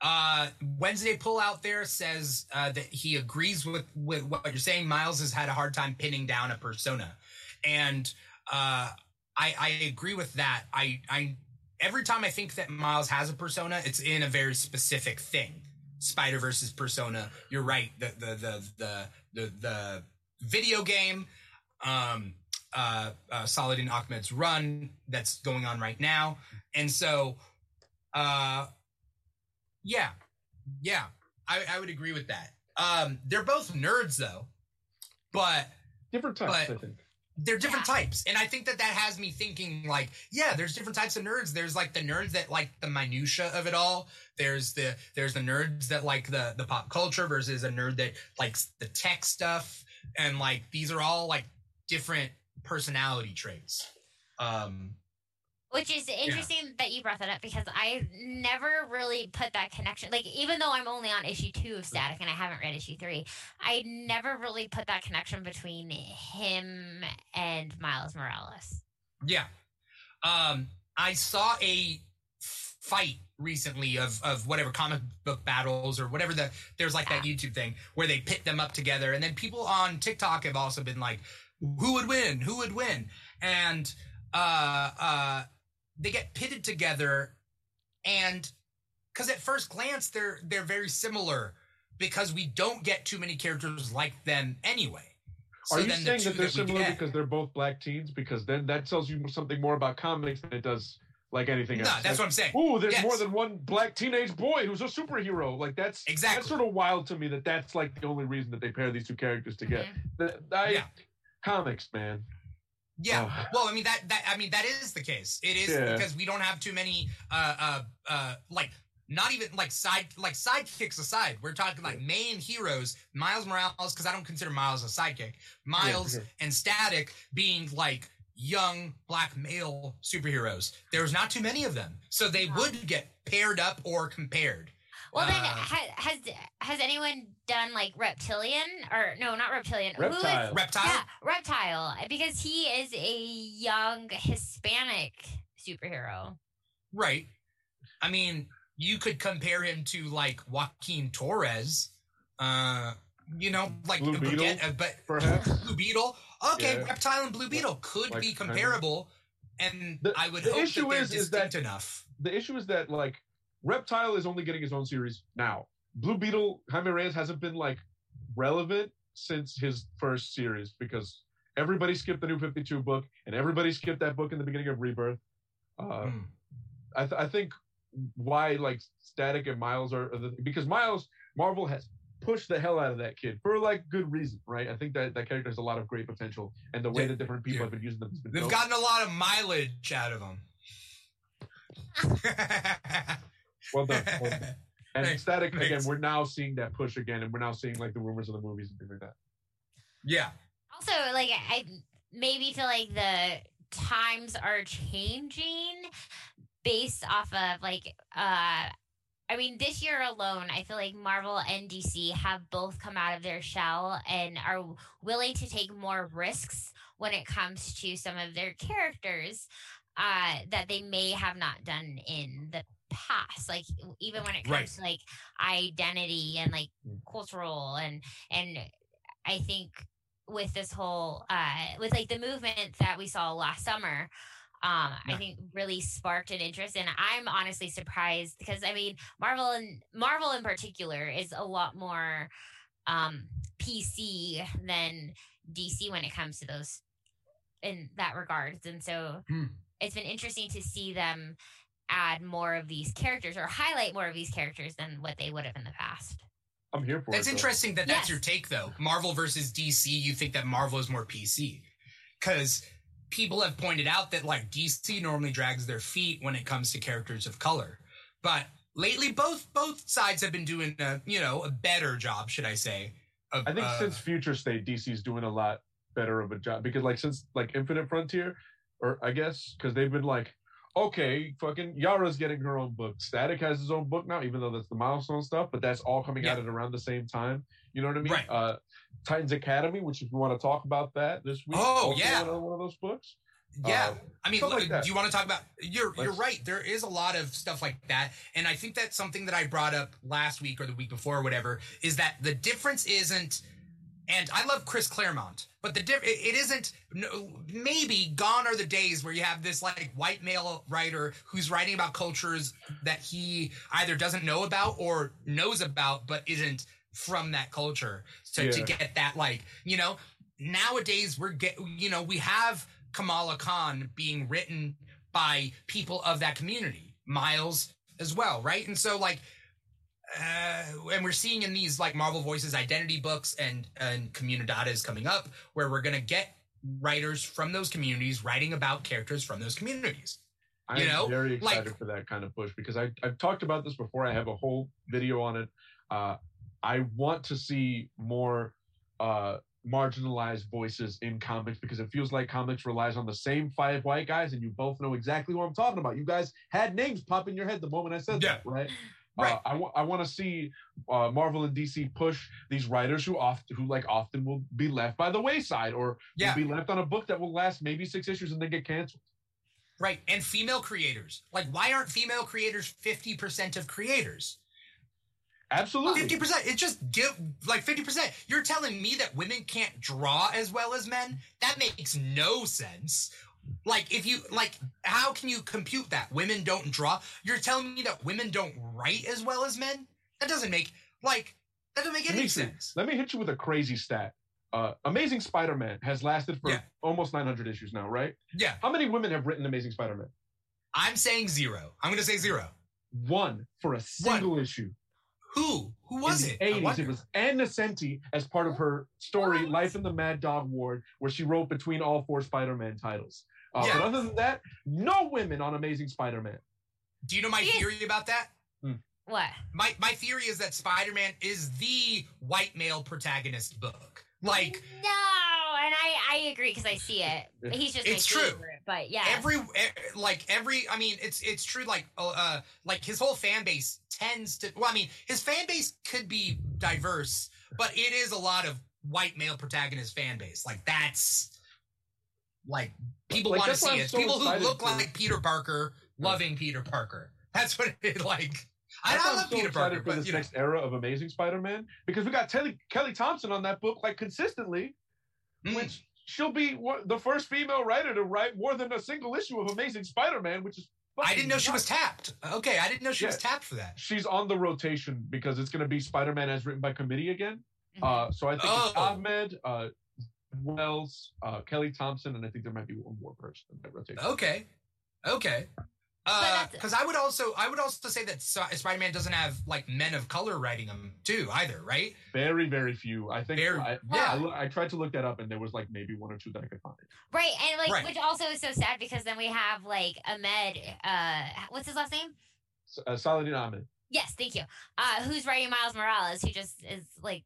Uh, Wednesday pull out there says uh, that he agrees with, with what you're saying. Miles has had a hard time pinning down a persona, and uh, I, I agree with that. I, I every time I think that Miles has a persona, it's in a very specific thing. Spider versus persona. You're right. The the the the the, the video game. Um, uh, uh, Saladin Ahmed's run that's going on right now, and so, uh, yeah, yeah, I, I would agree with that. Um, they're both nerds though, but Different types, But- I think. they're different Yeah. types and i think that that has me thinking like yeah there's different types of nerds there's like the nerds that like the minutia of it all there's the there's the nerds that like the the pop culture versus a nerd that likes the tech stuff and like these are all like different personality traits um Which is interesting that you brought that up because I never really put that connection. Like, even though I'm only on issue two of Static and I haven't read issue three, I never really put that connection between him and Miles Morales. Yeah. Um, I saw a fight recently of of whatever comic book battles or whatever the there's like that YouTube thing where they pit them up together and then people on TikTok have also been like who would win who would win and uh uh they get pitted together and cuz at first glance they're they're very similar because we don't get too many characters like them anyway Are you the saying two that they're we similar get- because they're both black teens? Because then that tells you something more about comics than it does like anything no else. that's Like, what I'm saying Ooh, there's Yes. more than one black teenage boy who's a superhero. Like that's Exactly. That's sort of wild to me that that's like the only reason that they pair these two characters together. The- I, Yeah. Comics, man. Yeah. Oh. Well, I mean that that I mean that is the case. It is Yeah. because we don't have too many uh uh uh like not even like side like sidekicks aside. We're talking like main heroes. Miles Morales because I don't consider Miles a sidekick. Miles sure. and Static being like young black male superheroes. There's not too many of them. So they No. would get paired up or compared. Well, then, Uh, ha- has has anyone done like Reptilian or no, not Reptilian? Who is- Reptile. Reptile? yeah, Reptile, because he is a young Hispanic superhero. Right. I mean, you could compare him to like Joaquin Torres. Uh, you know, like Blue but Beetle, get- uh, but perhaps? Blue Beetle. Okay, Yeah. Reptile and Blue Beetle could Like, be kind of. comparable, and The- I would the hope issue that they're is- is that- enough. The issue is that like Reptile is only getting his own series now. Blue Beetle, Jaime Reyes hasn't been like relevant since his first series because everybody skipped the New Fifty Two book and everybody skipped that book in the beginning of Rebirth. Uh, Hmm. I, th- I think why like Static and Miles are, are the, because Miles Marvel has pushed the hell out of that kid for like good reason, right? I think that that character has a lot of great potential, and the way Yeah, that different people yeah. have been using them has been They've dope. gotten a lot of mileage out of him. well done. Well done. And Thanks. Static again, we're now seeing that push again, and we're now seeing like the rumors of the movies and things like that. yeah. Also, like I maybe feel like the times are changing based off of like uh I mean, this year alone, I feel like Marvel and DC have both come out of their shell and are willing to take more risks when it comes to some of their characters uh, that they may have not done in the past. Like even when it comes Right. to like identity and like Mm. cultural and and I think with this whole uh with like the movement that we saw last summer um i think really sparked an interest and i'm honestly surprised because i mean marvel and marvel in particular is a lot more um pc than dc when it comes to those in that regards and so Hmm. it's been interesting to see them add more of these characters or highlight more of these characters than what they would have in the past I'm here for That's it. though. interesting that that's Yes. your take, though. Marvel versus DC, you think that Marvel is more PC. Because people have pointed out that, like, DC normally drags their feet when it comes to characters of color. But lately, both both sides have been doing, a, you know, a better job, should I say. Of, I think uh, since Future State, DC's doing a lot better of a job because like since like Infinite Frontier, or I guess because they've been like, okay, fucking Yara's getting her own book. Static has his own book now, even though that's the milestone stuff, but that's all coming Yeah. out at around the same time. You know what I mean? Right. Uh, Titans Academy, which if you want to talk about that this week, Oh, yeah. another one of those books. Yeah, Uh, I mean, like do you want to talk about? You're you're right. There is a lot of stuff like that, and I think that's something that I brought up last week or the week before, or whatever. Is that the difference isn't? And I love Chris Claremont, but the diff- it, isn't. No, maybe gone are the days where you have this like white male writer who's writing about cultures that he either doesn't know about or knows about, but isn't from that culture. So to get that, like you know, nowadays we're get you know we have Kamala Khan being written by people of that community, Miles as well, right? And so like uh, and we're seeing in these like Marvel Voices identity books and and Comunidades coming up, where we're gonna get writers from those communities writing about characters from those communities. I'm You know, very like- excited for that kind of push because I, I've talked about this before. I have a whole video on it. Uh, I want to see more uh, marginalized voices in comics because it feels like comics relies on the same five white guys, and you both know exactly what I'm talking about. You guys had names pop in your head the moment I said that, right? Right. Uh, I want I want to see uh, Marvel and DC push these writers who often who like often will be left by the wayside or Yeah. be left on a book that will last maybe six issues and then get canceled. Right. And female creators. Like, why aren't female creators 50% of creators? Absolutely. 50%. It's just give like 50%. You're telling me that women can't draw as well as men? That makes no sense. Like, if you, like, how can you compute that? Women don't draw? You're telling me that women don't write as well as men? That doesn't make, like, that doesn't make Let any see. sense. Let me hit you with a crazy stat. Uh, Amazing Spider-Man has lasted for Yeah. almost 900 issues now, right? Yeah. How many women have written Amazing Spider-Man? I'm saying zero. I'm going to say zero. One for a single issue. Who? Who was in it? the I 80s, it was Ann Nocenti as part of her story What? Life in the Mad Dog Ward, where she wrote between all four Spider-Man titles. Uh, Yeah. But other than that, no women on Amazing Spider-Man. Do you know my theory about that? What? My my theory is that Spider-Man is the white male protagonist book. Like No, and I I agree because I see it. He's just It's my true. favorite, but yeah. every like every I mean it's it's true like uh, uh like his whole fan base tends to well I mean his fan base could be diverse, but it is a lot of white male protagonist fan base. Like that's like people Like, want to see it. so people who look for- like Peter Parker loving Peter Parker. That's what it like. I, I love so Peter Parker, for but this you know, next era of Amazing Spider-Man because we got Kelly, Kelly Thompson on that book like consistently, mm. which she'll be the first female writer to write more than a single issue of Amazing Spider-Man, which is I didn't know she was tapped. Okay, I didn't know she was tapped for that. She's on the rotation because it's going to be Spider-Man as written by committee again. Mhm. Uh, so I think it's Oh. Ahmed, uh, Wells, uh, Kelly Thompson, and I think there might be one more person in that rotation. Okay, okay. that's- Because I would also I would also say that Spider-Man doesn't have like men of color writing them too either, right? Very, very few. I think. Very- I, yeah. I, I tried to look that up, and there was like maybe one or two that I could find. Right, and like, Right. which also is so sad because then we have like Ahmed. Uh, what's his last name? S- Uh, Saladin Ahmed. Yes, thank you. Uh, who's writing Miles Morales? Who just is like,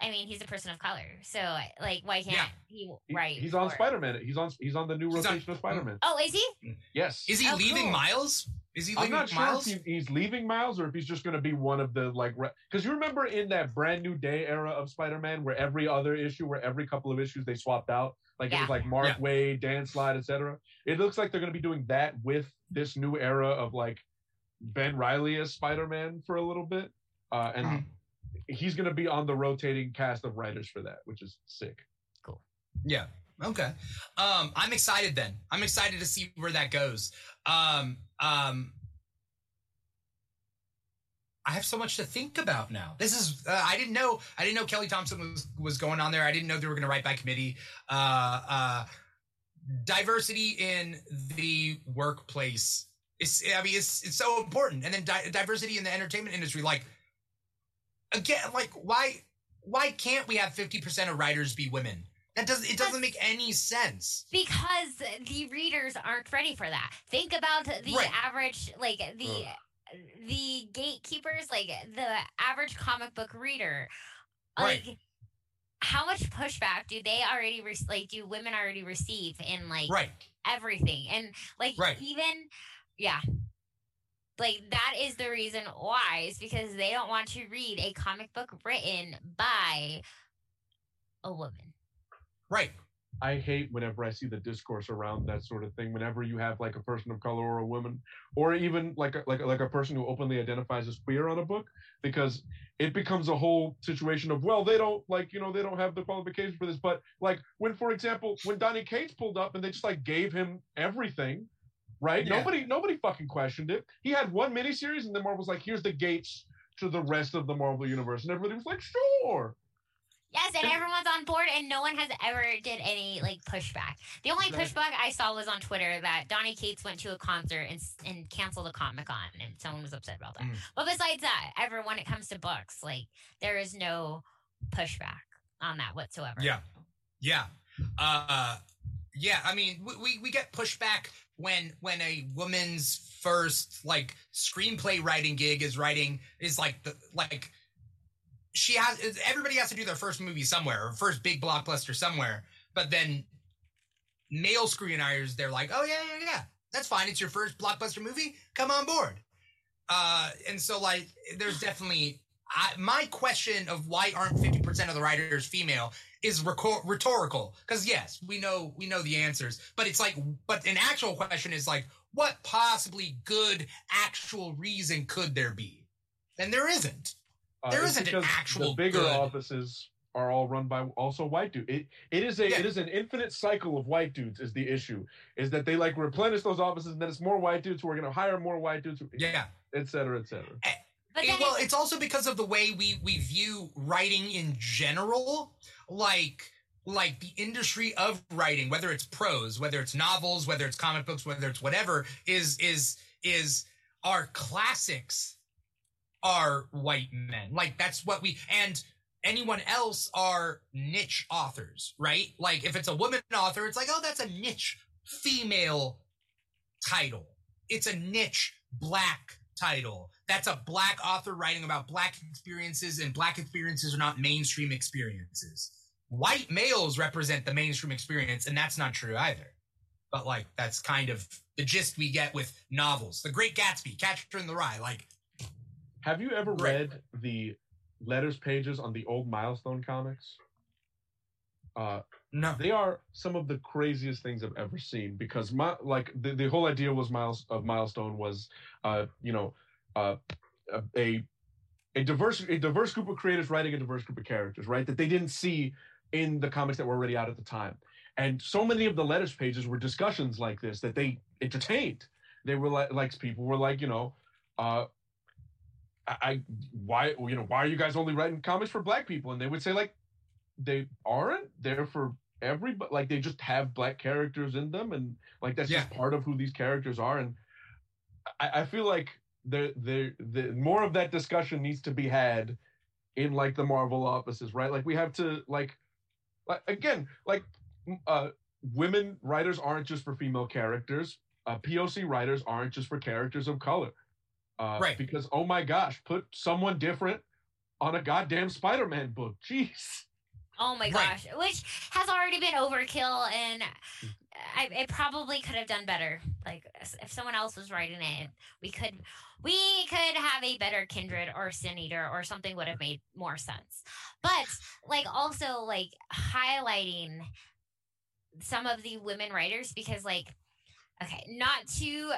I mean, he's a person of color, so like, why can't Yeah. he He- write? he's on Spider-Man. He's on. He's on the new He's on- rotation of Spider-Man. Oh, is he? Yes. Is he Oh, leaving cool. Miles? Is he I'm leaving not sure Miles? if he, he's leaving Miles or if he's just going to be one of the like because you remember in that brand new day era of Spider-Man where every other issue, where every couple of issues they swapped out, like it was like Mark Yeah. Waid, Dan Slott, etc. It looks like they're going to be doing that with this new era of like Ben Reilly as Spider-Man for a little bit, uh, and Mhm. He's going to be on the rotating cast of writers for that, which is sick. Cool. Yeah. Okay. Um, I'm excited then. I'm excited to see where that goes. Um, um, I have so much to think about now. This is uh, I didn't know I didn't know Kelly Thompson was was going on there. I didn't know they were going to write by committee. Uh, uh, diversity in the workplace is I mean it's it's so important. And then di- diversity in the entertainment industry like again like why why can't we have 50% of writers be women? That doesn't it doesn't make any sense. Because the readers aren't ready for that. Think about the Right. average, like the the gatekeepers, like the average comic book reader. Right. Like how much pushback do they already re- like? Do women already receive in like Right. everything and like Right. even yeah like that is the reason why is because they don't want to read a comic book written by a woman Right. I hate whenever I see the discourse around that sort of thing. Whenever you have like a person of color or a woman, or even like a, like like a person who openly identifies as queer on a book, because it becomes a whole situation of well, they don't like you know they don't have the qualifications for this. But like when, for example, when Donny Cates pulled up and they just like gave him everything, right? Yeah. Nobody nobody fucking questioned it. He had one miniseries, and then Marvel's like, here's the gates to the rest of the Marvel universe, and everybody was like, sure. yes and And- everyone's on board and no one has ever did any like pushback the only Right. pushback i saw was on twitter that donny cates went to a concert and, and canceled a comic-con and someone was upset about that Mm. but besides that ever when it comes to books like there is no pushback on that whatsoever Yeah. Yeah. Uh yeah, I mean we, we we get pushback when when a woman's first like screenplay writing gig is writing is like the like she has everybody has to do their first movie somewhere or first big blockbuster somewhere, but then male screenwriters they're like, "Oh yeah, yeah, yeah. That's fine. It's your first blockbuster movie. Come on board." Uh and so like there's definitely I, my question of why aren't 50% of the writers female is rhetorical because yes we know we know the answers but it's like but an actual question is like what possibly good actual reason could there be and there isn't Uh, There isn't an actual the bigger good- offices are all run by also white dudes. It it is a Yeah. it is an infinite cycle of white dudes is the issue. Is that they like replenish those offices and then it's more white dudes who are gonna hire more white dudes, who- yeah et cetera, et cetera. but It- well it's also because of the way we we view writing in general like like the industry of writing whether it's prose whether it's novels whether it's comic books whether it's whatever is is is our classics are white men. Like that's what we and anyone else are niche authors right? Like if it's a woman author it's like oh that's a niche female title. It's a niche black title that's a black author writing about black experiences and black experiences are not mainstream experiences white males represent the mainstream experience and that's not true either but like that's kind of the gist we get with novels the great gatsby catcher in the rye like Have you ever Right. read the letters pages on the old milestone comics? Uh no they are some of the craziest things I've ever seen because my like the, the whole idea was miles of milestone was uh you know uh a a diverse a diverse group of creators writing a diverse group of characters right that they didn't see in the comics that were already out at the time. And so many of the letters pages were discussions like this that they entertained. They were like like people were like you know uh I, I why you know why are you guys only writing comics for black people? And they would say like they aren't. They're for everybody like they just have black characters in them and like that's just part of who these characters are. And i, I feel like the, the the more of that discussion needs to be had in like the marvel offices right? Like we have to like like again like uh women writers aren't just for female characters. Uh, poc writers aren't just for characters of color. Uh, Right. because oh my gosh put someone different on a goddamn spider-man book. Jeez. Oh my Right. gosh, which has already been overkill, and I, it probably could have done better. Like if someone else was writing it, we could we could have a better kindred or sin eater or something would have made more sense. But like also like highlighting some of the women writers because like okay, not to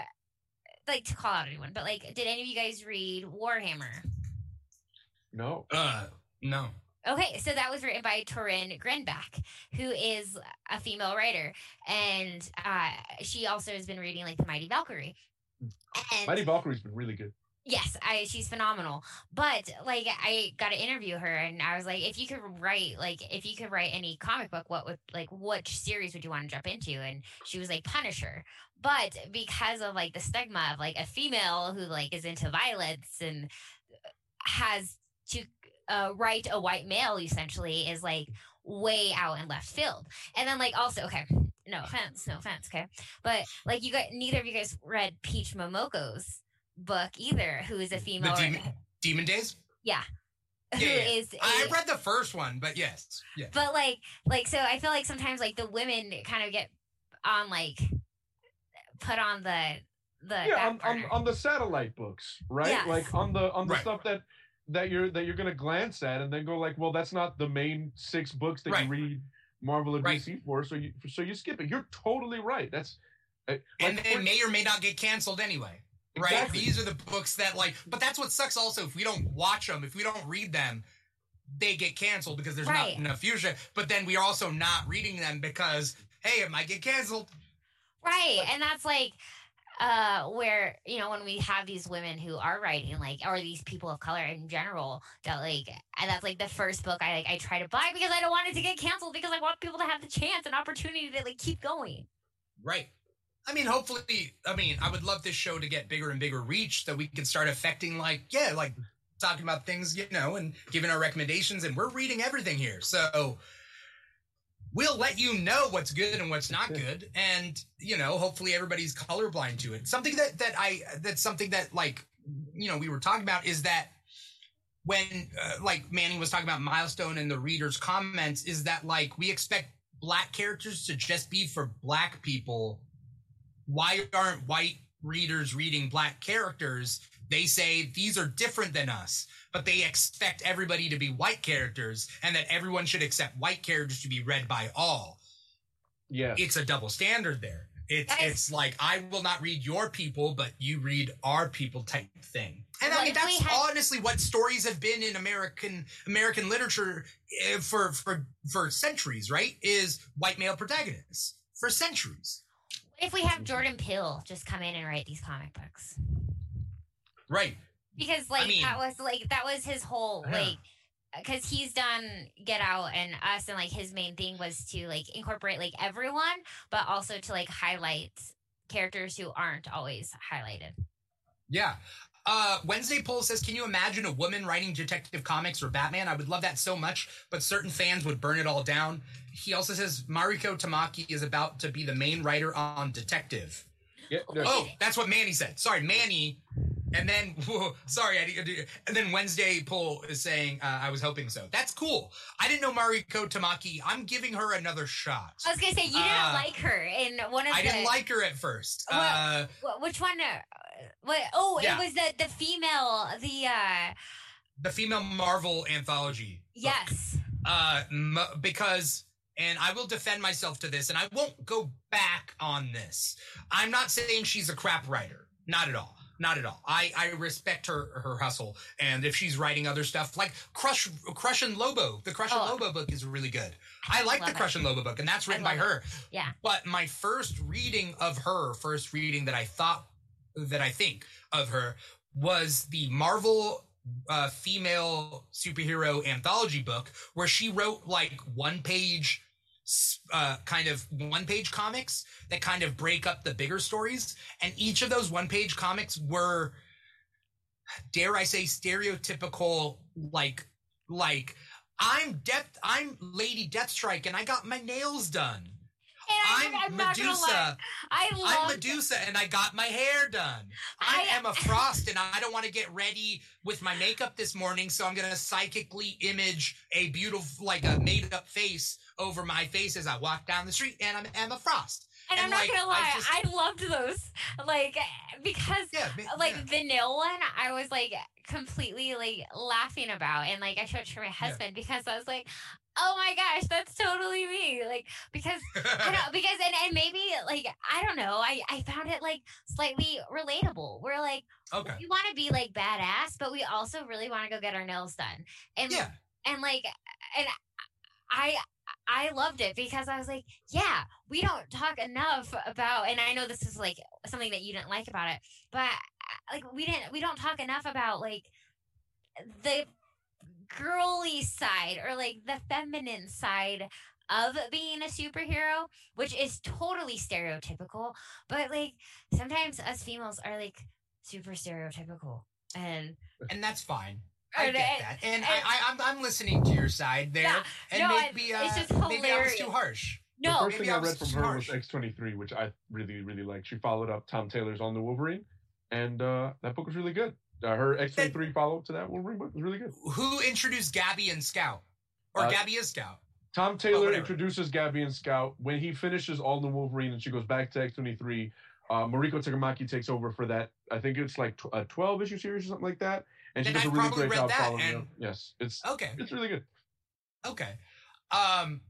like to call out anyone, but like did any of you guys read Warhammer? no uh no Okay, so that was written by Torunn Grønbekk, who is a female writer, and uh, she also has been reading like the Mighty Valkyrie. And mighty valkyrie's been really good yes, I she's phenomenal. But like, I got to interview her, and I was like, if you could write like if you could write any comic book, what would like which series would you want to jump into? And she was like Punisher. But because of like the stigma of like a female who like is into violence and has to uh, write a white male essentially is like way out and left field. And then like also okay, no offense, no offense, okay, but like you got neither of you guys read Peach Momoko's book either, who is a the female. demon, demon days yeah. who Yeah, yeah. is I a- read the first one, but yes, yeah, but like like so I feel like sometimes like the women kind of get on like put on the the yeah on, on, on the satellite books right Yes. like on the on the Right. stuff that that you're that you're gonna glance at and then go like well that's not the main six books that Right. you read marvel and Right. dc for so you so you skip it you're totally right that's uh, and they may or may not get canceled anyway. Right? Exactly. These are the books that like, but that's what sucks. Also, if we don't watch them, if we don't read them, they get canceled because there's Right. not enough fusion. But then we are also not reading them because hey, it might get canceled. Right. And that's like uh where, you know, when we have these women who are writing like or these people of color in general that like and that's like the first book I like I try to buy because I don't want it to get canceled because I want people to have the chance and opportunity to like keep going. Right. I mean, hopefully, I mean, I would love this show to get bigger and bigger reach so we can start affecting, like, yeah, like talking about things, you know, and giving our recommendations. And we're reading everything here. So we'll let you know what's good and what's not good. And, you know, hopefully everybody's colorblind to it. Something that, that I, that's something that, like, you know, we were talking about is that when, uh, like, Manny was talking about milestone and the reader's comments, is that, like, we expect black characters to just be for black people why aren't white readers reading black characters? They say these are different than us, but they expect everybody to be white characters and that everyone should accept white characters to be read by all. yeah It's a double standard there. It's Guys- it's like I will not read your people, but you read our people type thing. And I mean that's had- honestly what stories have been in American American literature eh, for for for centuries, right? Is white male protagonists for centuries. If we have Jordan Peele just come in and write these comic books. Right. Because like mean- that was like that was his whole Yeah. like because he's done get out and us and like his main thing was to like incorporate like everyone but also to like highlight characters who aren't always highlighted Yeah. Uh, Wednesday poll says, "Can you imagine a woman writing Detective Comics or Batman? I would love that so much, but certain fans would burn it all down." He also says Mariko Tamaki is about to be the main writer on Detective. yeah, no, Oh, that's what Manny said. Sorry, Manny. And then, whoa, sorry, I didn't- and then Wednesday poll is saying, uh, "I was hoping so." That's cool. I didn't know Mariko Tamaki. I'm giving her another shot. i was gonna say you didn't Uh, like her in one of the I the didn't like her at first. Well, Uh, which one uh, what oh Yeah. it was the the female the uh the female Marvel anthology. book. yes uh m- because and I will defend myself to this and I won't go back on this. I'm not saying she's a crap writer. Not at all. Not at all. I I respect her her hustle and if she's writing other stuff like Crush Crush and Lobo, the Crush and Oh. Lobo book is really good. I like the love it. Crush and Lobo book and that's written by love her. Yeah. But my first reading of her, first reading that I thought that I think of her was the Marvel uh, female superhero anthology book where she wrote like one page uh, kind of one page comics that kind of break up the bigger stories. And each of those one page comics were dare i say stereotypical like like i'm death i'm lady deathstrike and i got my nails done and i'm, gonna medusa i I'm love Medusa and I got my hair done. I'm a Frost and I don't want to get ready with my makeup this morning, so I'm going to psychically image a beautiful, like a made up face over my face as I walk down the street, and I'm Emma Frost. And, And, I'm not gonna I lie, just- I, loved those. Like because Yeah, like yeah. the nail one, I was like completely like laughing about, and like I showed it to my husband because I was like, "Oh my gosh, that's totally me!" Like because I know because and, and maybe like I don't know, I I found it like slightly relatable. We're like okay. we want to be like badass, but we also really want to go get our nails done, and Yeah. and like and i i loved it because i was like yeah we don't talk enough about and i know this is like something that you didn't like about it but uh, like we didn't we don't talk enough about like the girly side or like the feminine side of being a superhero which is totally stereotypical but like sometimes us females are like super stereotypical and And that's fine. I get that. And, and- I, I, I'm, I'm listening to your side there. Yeah, and no, maybe, uh, it's just maybe I was too harsh. No, the first maybe thing I I read from too her was. X23, which I really, really liked. She followed up Tom Taylor's All New Wolverine, and uh, that book was really good. uh, her X twenty three follow up to that Wolverine book was really good. Who introduced Gabby and Scout? Or Uh, Gabby is Scout. Tom Taylor whatever. introduces Gabby and Scout when he finishes All New Wolverine and she goes back to X twenty three. Uh, Mariko Takamaki takes over for that. I think it's like tw- a twelve issue series or something like that, and she Then does a I've really probably great read job that, following and- them. Yes, it's Okay. it's really good. Okay. Um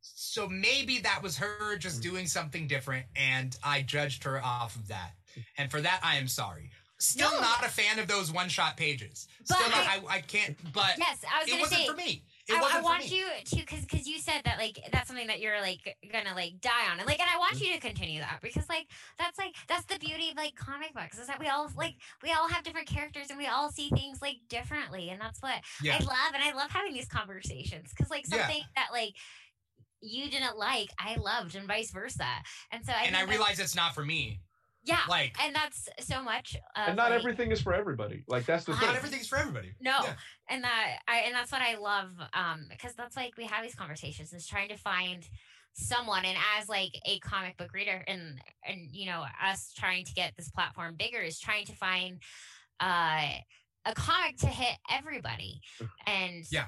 so maybe that was her just doing something different and I judged her off of that. And for that I am sorry. Still No. not a fan of those one shot pages. But Still not, I- I, I can't but Yes, I was it wasn't say. for me. It I, wasn't I for want me. you to because because you said that like that's something that you're like gonna like die on and like and I want you to continue that because like that's like that's the beauty of like comic books is that we all like we all have different characters and we all see things like differently and that's what Yeah. I love and I love having these conversations because like Yeah. something that like you didn't like I loved and vice versa and so I and I realize it's not for me. yeah Like and that's so much of, and not like, everything is for everybody. Like that's the Not thing. not everything's for everybody. No, Yeah. And that I and that's what I love um because that's like we have these conversations is trying to find someone and as like a comic book reader and and you know us trying to get this platform bigger is trying to find uh a comic to hit everybody and Yeah.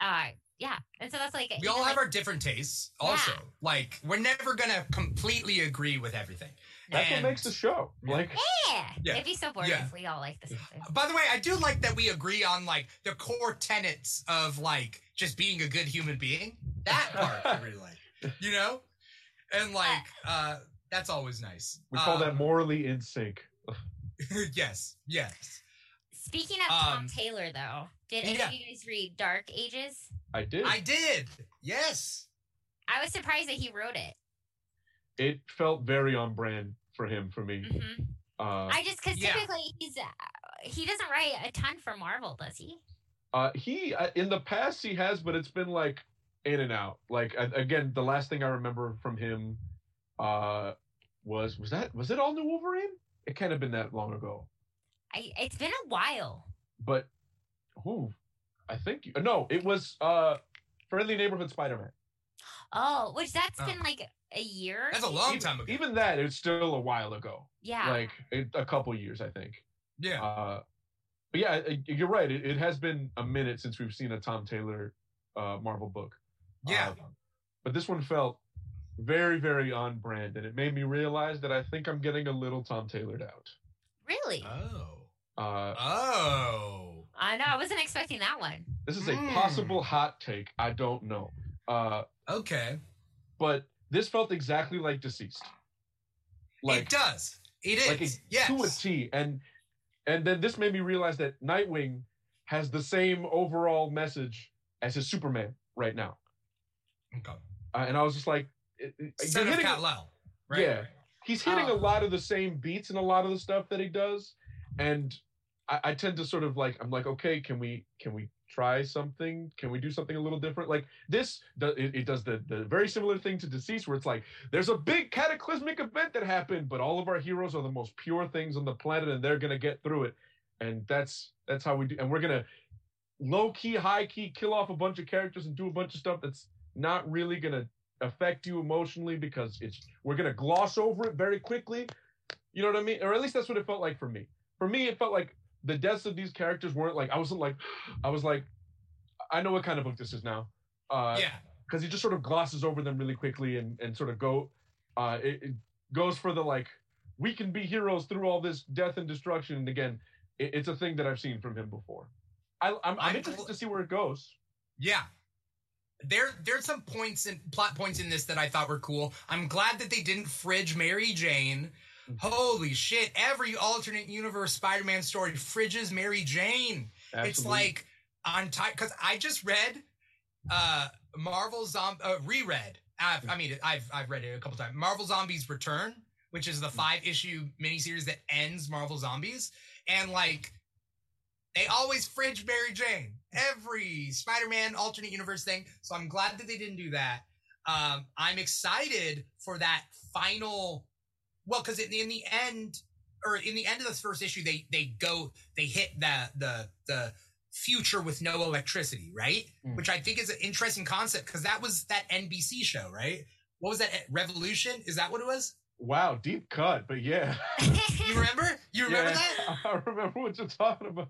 uh yeah and so that's like We all know, have like, our different tastes also. Yeah. Like we're never gonna completely agree with everything. That's what makes the show. Yeah. Like yeah. Yeah. it'd be so boring Yeah. if we all like the same thing By the way, I do like that we agree on like the core tenets of like just being a good human being. That part I really like. You know? And like uh that's always nice. we call that Um, morally in sync. yes, yes. speaking of Tom Um, Taylor though did any yeah. of you guys read Dark Ages I did. I did. Yes. I was surprised that he wrote it it felt very on brand for him for me. hmm Uh, I just because yeah. typically he's uh, he doesn't write a ton for Marvel, does he? Uh, he uh, in the past he has, but it's been like in and out. Like a- again, the last thing I remember from him uh, was was that was it all New Wolverine? It can't have been that long ago. I it's been a while. But who? I think no, it was uh, Friendly Neighborhood Spider-Man. Oh, which that's Oh. been like a year. That's a long even, time ago. Even that, it's still a while ago. yeah. Like it, a couple years, I think. yeah. Uh, but yeah, you're right. It, it has been a minute since we've seen a Tom Taylor uh, Marvel book. Yeah. Uh, but this one felt very, very on brand, and it made me realize that I think I'm getting a little Tom Taylored out. really? Oh. Uh, Oh. I know. I wasn't expecting that one. this is a Hmm. possible hot take. I don't know. Uh, Okay. but this felt exactly like DCeased. Like, it does. It is. like a, yes. to a T. And and then this made me realize that Nightwing has the same overall message as his Superman right now. Okay. Uh, and I was just like, it, it- Son of hitting- Kal-El. Right. Yeah. he's hitting a lot of the same beats and a lot of the stuff that he does. And I, I tend to sort of like, I'm like, okay, can we can we try something? Can we do something a little different? Like this, it, does the the very similar thing to DCeased, where it's like there's a big cataclysmic event that happened, but all of our heroes are the most pure things on the planet, and they're gonna get through it. And that's that's how we do. And we're gonna low key, high key, kill off a bunch of characters and do a bunch of stuff that's not really gonna affect you emotionally because it's we're gonna gloss over it very quickly. You know what I mean? Or at least that's what it felt like for me. For me, it felt like the deaths of these characters weren't like I wasn't like I was like I know what kind of book this is now. Uh Yeah. because he just sort of glosses over them really quickly and and sort of go uh it, it goes for the like we can be heroes through all this death and destruction and again it, it's a thing that i've seen from him before I, I'm, I'm I'm interested to see where it goes Yeah. There there's some points and plot points in this that I thought were cool. I'm glad that they didn't fridge Mary Jane. Holy shit, every alternate universe Spider-Man story fridges Mary Jane. It's like on time because I just read uh Marvel Zombie uh, reread. I've, I mean, I've I've read it a couple times. Marvel Zombies Return, which is the five issue miniseries that ends Marvel Zombies, and like they always fridge Mary Jane every Spider-Man alternate universe thing. So I'm glad that they didn't do that. Um, I'm excited for that final. Well, because in, in the end, or in the end of the first issue, they they go they hit the the the future with no electricity, right? Mm. Which I think is an interesting concept because that was that NBC show, right? What was that? Revolution? Is that what it was? Wow, deep cut, but yeah. You remember? You remember Yeah, that? I remember what you're talking about.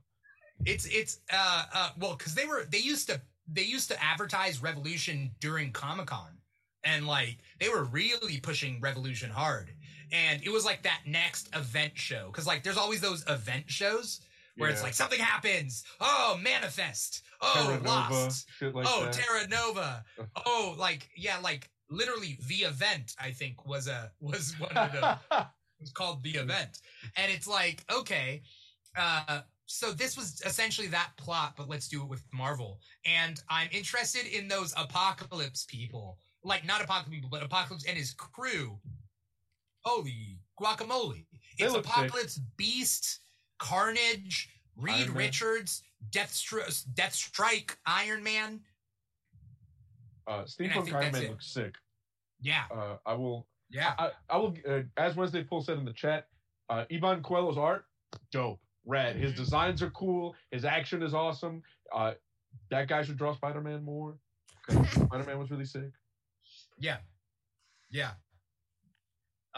It's it's uh uh well because they were they used to they used to advertise Revolution during Comic Con and like they were really pushing Revolution hard and it was like that next event show. Because like there's always those event shows where it's like something happens. Oh manifest. Oh Terra Nova, lost. shit like oh that. Terra Nova. Oh like yeah like literally the event I think was a was one of the it was called the event. And it's like okay uh so this was essentially that plot but let's do it with marvel. And i'm interested in those apocalypse people. Like not apocalypse people but apocalypse and his crew holy guacamole They it's look sick. apocalypse beast carnage reed richards deathstro death strike iron man uh, Steampunk Iron Man it. looks sick. yeah Uh, I will. yeah I, I will. Uh, as Wednesday Pool said in the chat, uh, Iban Coello's art, dope, rad. His Mhm. designs are cool. His action is awesome. Uh, that guy should draw Spider Man more. Spider Man was really sick. Yeah. Yeah.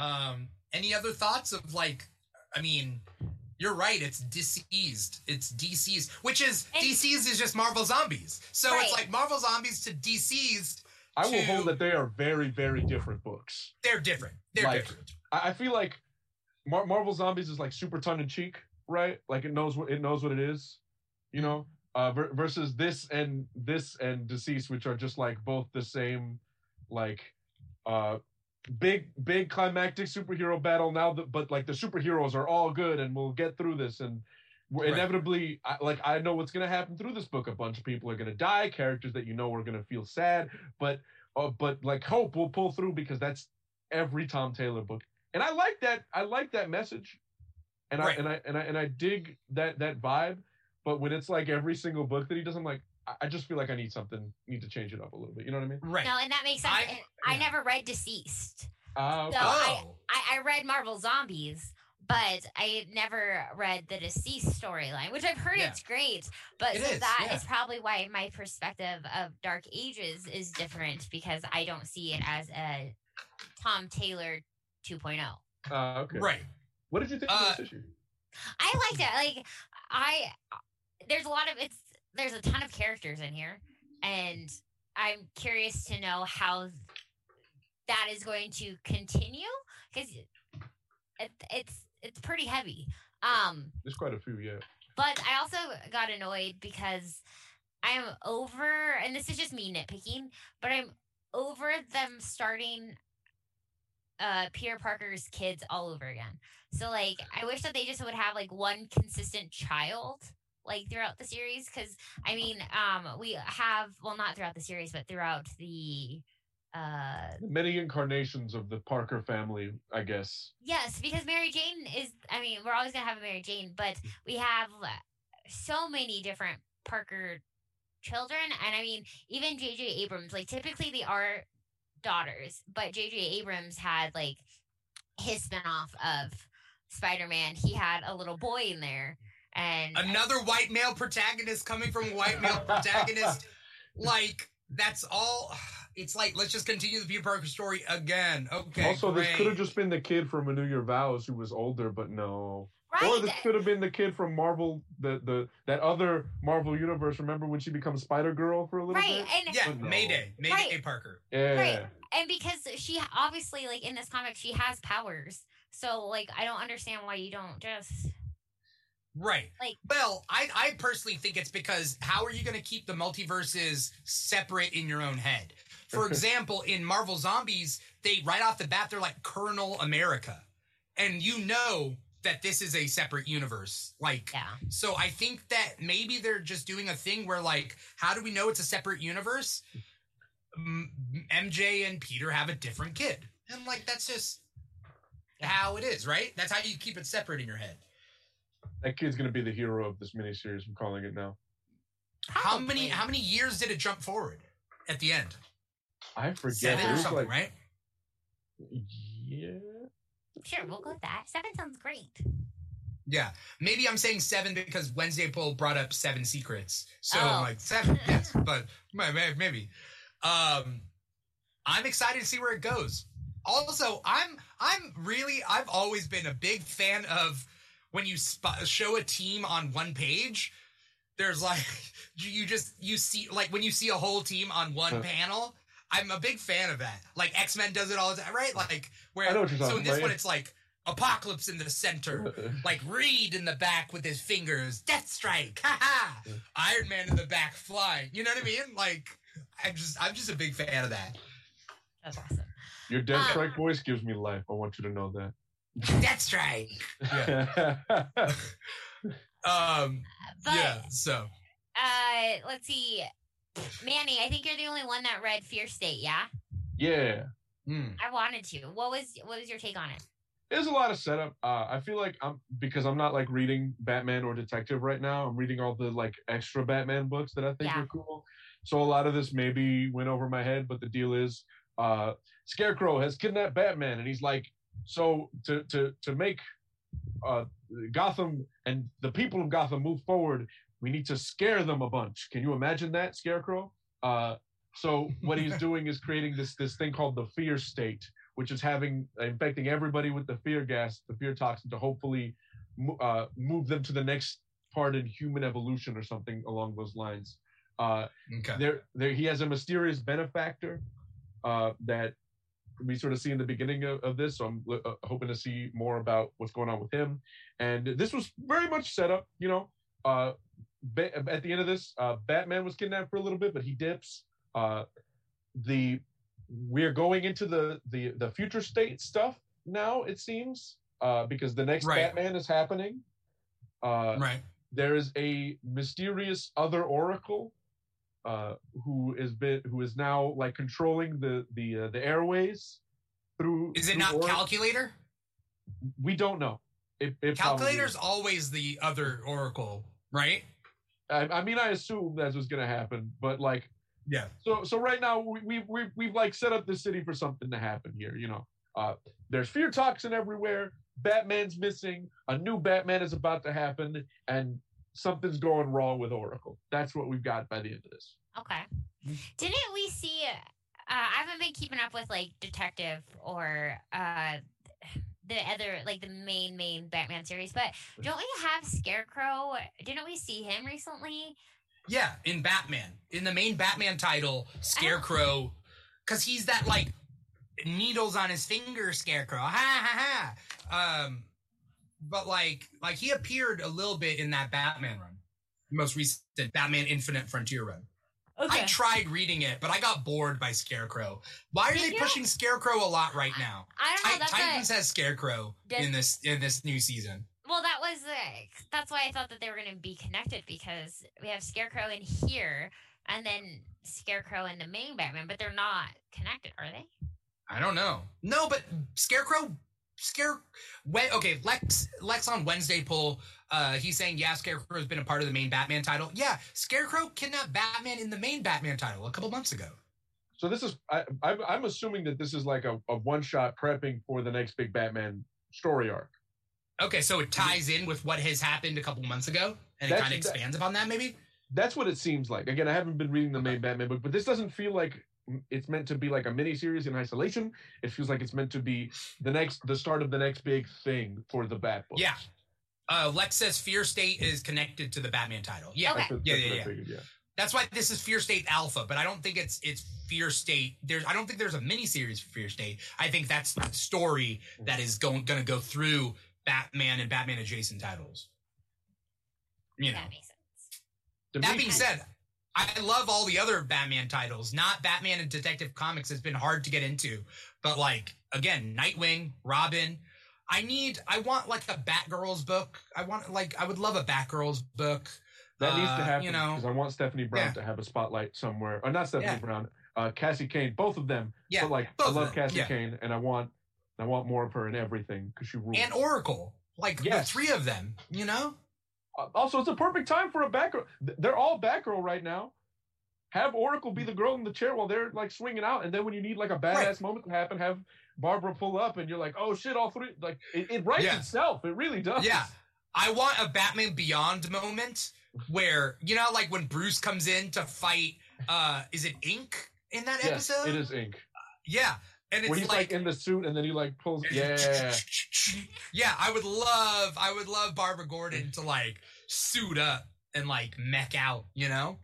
Um, any other thoughts of like, I mean, you're right. It's DCeased. It's DC's, which is And- DC's is just Marvel Zombies. So it's like Marvel Zombies to DC's. I will To- hold that they are very, very different books. They're different. They're Like- different. I, I feel like Mar- Marvel Zombies is like super tongue in cheek, right? Like it knows what it knows what it is, you know. Uh, ver- versus this and this and DCeased, which are just like both the same, like, uh, big big climactic superhero battle. Now that but like the superheroes are all good and we'll get through this and. We're Right. inevitably, I, like I know what's gonna happen through this book. A bunch of people are gonna die. Characters that you know are gonna feel sad, but, uh, but like hope will pull through because that's every Tom Taylor book and I like that. I like that message, and Right. I and I and I and I dig that that vibe. But when it's like every single book that he does, I'm like, I, I just feel like I need something, need to change it up a little bit. You know what I mean? Right. no, and that makes sense. I- I yeah. never read DCeased. Ah, okay. So oh. I, I read Marvel Zombies, but I never read the deceased storyline, which I've heard Yeah. it's great. But It so is, that is yeah. probably why my perspective of Dark Ages is different because I don't see it as a Tom Taylor oh. 2.0. Ah, okay. Right. What did you think Uh, of this issue? I liked it. Like I, there's a lot of it's. There's a ton of characters in here, and I'm curious to know how that is going to continue because it, it's it's pretty heavy. Um, There's quite a few, yeah. but I also got annoyed because I am over, and this is just me nitpicking, but I'm over them starting uh Peter Parker's kids all over again. So like I wish that they just would have like one consistent child like throughout the series cuz I mean um we have well not throughout the series but throughout the uh Many incarnations of the Parker family, I guess. Yes, because Mary Jane is. I mean, we're always gonna have a Mary Jane, but we have uh, so many different Parker children, and I mean, even J.J. Abrams. Like, typically they are daughters, but J.J. Abrams had like his spinoff of Spider-Man. He had a little boy in there, and Another white male protagonist coming from a white male protagonist. Like, that's all. It's like, let's just continue the Peter Parker story again. Okay. also, this could have just been the kid from Renew Your Vows who was older, but no. Or this could have been the kid from Marvel, the the that other Marvel universe. Remember when she becomes Spider Girl for a little Right, bit? and Yeah, no. Mayday. Mayday Right. Parker. Yeah. Right. and because she obviously like in this comic she has powers, so like I don't understand why you don't just Right. Like- well, I, I personally think it's because how are you going to keep the multiverses separate in your own head? For example, in Marvel Zombies, they right off the bat they're like Colonel America, and you know that this is a separate universe. Like, yeah. so I think that maybe they're just doing a thing where like, how do we know it's a separate universe? M- MJ and Peter have a different kid, and like that's just how it is, right? That's how you keep it separate in your head. That kid's gonna be the hero of this miniseries. I'm calling it now. How many how many years did it jump forward at the end? I forget. Seven it or something, like, right? Yeah. Sure, we'll go with that. Seven sounds great. Yeah. Maybe I'm saying seven because Wednesday Poll brought up seven secrets. So Oh. I'm like seven, yes, but may- may- maybe. Um I'm excited to see where it goes. Also, I'm I'm really I've always been a big fan of when you sp- show a team on one page. There's like you just you see like when you see a whole team on one Huh. panel. I'm a big fan of that. Like X Men does it all the time, right? Like where I know what you're so in this about, one yeah. it's like Apocalypse in the center, like Reed in the back with his fingers, Deathstrike, haha, Yeah. Iron Man in the back flying. You know what I mean? Like I'm just I'm just a big fan of that. That's awesome. Your Death Um, Strike voice gives me life. I want you to know that. Deathstrike. Yeah. Um. But yeah. So uh, let's see, Manny. I think you're the only one that read Fear State. Yeah, yeah. mm, I wanted to. What was what was your take on it? There's a lot of setup. Uh, I feel like I'm because I'm not like reading Batman or Detective right now. I'm reading all the like extra Batman books that I think Yeah. are cool. So a lot of this maybe went over my head, but the deal is, uh, Scarecrow has kidnapped Batman, and he's like, so to to to make uh, Gotham and the people of Gotham move forward, we need to scare them a bunch. Can you imagine that, Scarecrow? Uh, so what he's doing is creating this this thing called the fear state, which is having infecting everybody with the fear gas, the fear toxin, to hopefully uh, move them to the next part in human evolution or something along those lines. Uh, okay. there, there, he has a mysterious benefactor uh, that we sort of see in the beginning of, of this. So I'm uh, hoping to see more about what's going on with him. And this was very much set up, you know. Uh, ba- at the end of this, uh, Batman was kidnapped for a little bit, but he dips. Uh, the we're going into the the the future state stuff now. It seems uh, because the next Right. Batman is happening. Uh, Right. there is a mysterious other oracle uh, who is been who is now like controlling the the uh, the airways through. Is it through not calculator? We don't know. It, it Calculator's is. always the other Oracle, right? I, I mean, I assume that's what's gonna happen, but like, Yeah. so so right now we we we we've like set up the city for something to happen here. You know, uh, there's fear toxin everywhere. Batman's missing. A new Batman is about to happen, and something's going wrong with Oracle. That's what we've got by the end of this. Okay. Didn't we see? Uh, I haven't been keeping up with like Detective or uh, the other like the main main Batman series, but don't we have Scarecrow? Didn't we see him recently? Yeah, in Batman. In the main Batman title, Scarecrow, because he's that like needles on his finger Scarecrow. Ha ha ha. Um, but like, like he appeared a little bit in that Batman run, most recent Batman Infinite Frontier run. I tried reading it, but I got bored by Scarecrow. Why are Did they you? pushing Scarecrow a lot right now? I don't know. That's Titans has Scarecrow in this in this new season. well, that was uh, that's why I thought that they were going to be connected because we have Scarecrow in here and then Scarecrow in the main Batman, but they're not connected, are they? I don't know. No, but Scarecrow, Scare, we, okay. Lex, Lex on Wednesday poll. Uh, he's saying yeah, Scarecrow has been a part of the main Batman title. Yeah, Scarecrow kidnapped Batman in the main Batman title a couple months ago. So this is I, I'm, I'm assuming that this is like a, a one shot prepping for the next big Batman story arc. Okay, so it ties in with what has happened a couple months ago, and it kind of that- expands upon that, maybe. That's what it seems like. Again, I haven't been reading the main Batman book, but this doesn't feel like it's meant to be like a mini series in isolation. It feels like it's meant to be the next the start of the next big thing for the Bat book. Yeah. Uh, Lex says Fear State is connected to the Batman title. Yeah, Okay. That's Yeah, that's yeah, yeah. Figured, yeah. That's why this is Fear State Alpha, but I don't think it's it's Fear State. There's I don't think there's a miniseries for Fear State. I think that's the story that is going going to go through Batman and Batman adjacent titles. You know. That makes sense. That being said, I love all the other Batman titles. Not Batman and Detective Comics has been hard to get into, but like again, Nightwing, Robin. I need. I want like a Batgirls book. I want like I would love a Batgirls book. that needs to uh, happen You know, because I want Stephanie Brown Yeah. to have a spotlight somewhere, or not Stephanie Yeah. Brown, uh, Cassie Cain, both of them. yeah, but like I love Cassie yeah. Cain, and I want I want more of her in everything because she rules. and Oracle. Like Yes. the three of them. You know. Uh, also, it's a perfect time for a Batgirl. Th- They're all Batgirl right now. Have Oracle be the girl in the chair while they're like swinging out, and then when you need like a badass Right. moment to happen, have Barbara pull up, and you're like, oh shit, all three. Like it, it writes Yeah. itself. It really does. Yeah. I want a Batman Beyond moment where you know, like when Bruce comes in to fight. uh Is it Inque in that Yes, episode? it is inque. Yeah. And Where he's like, like, in the suit and then he like pulls. Yeah. yeah. I would love, I would love Barbara Gordon to like suit up and like mech out. You know,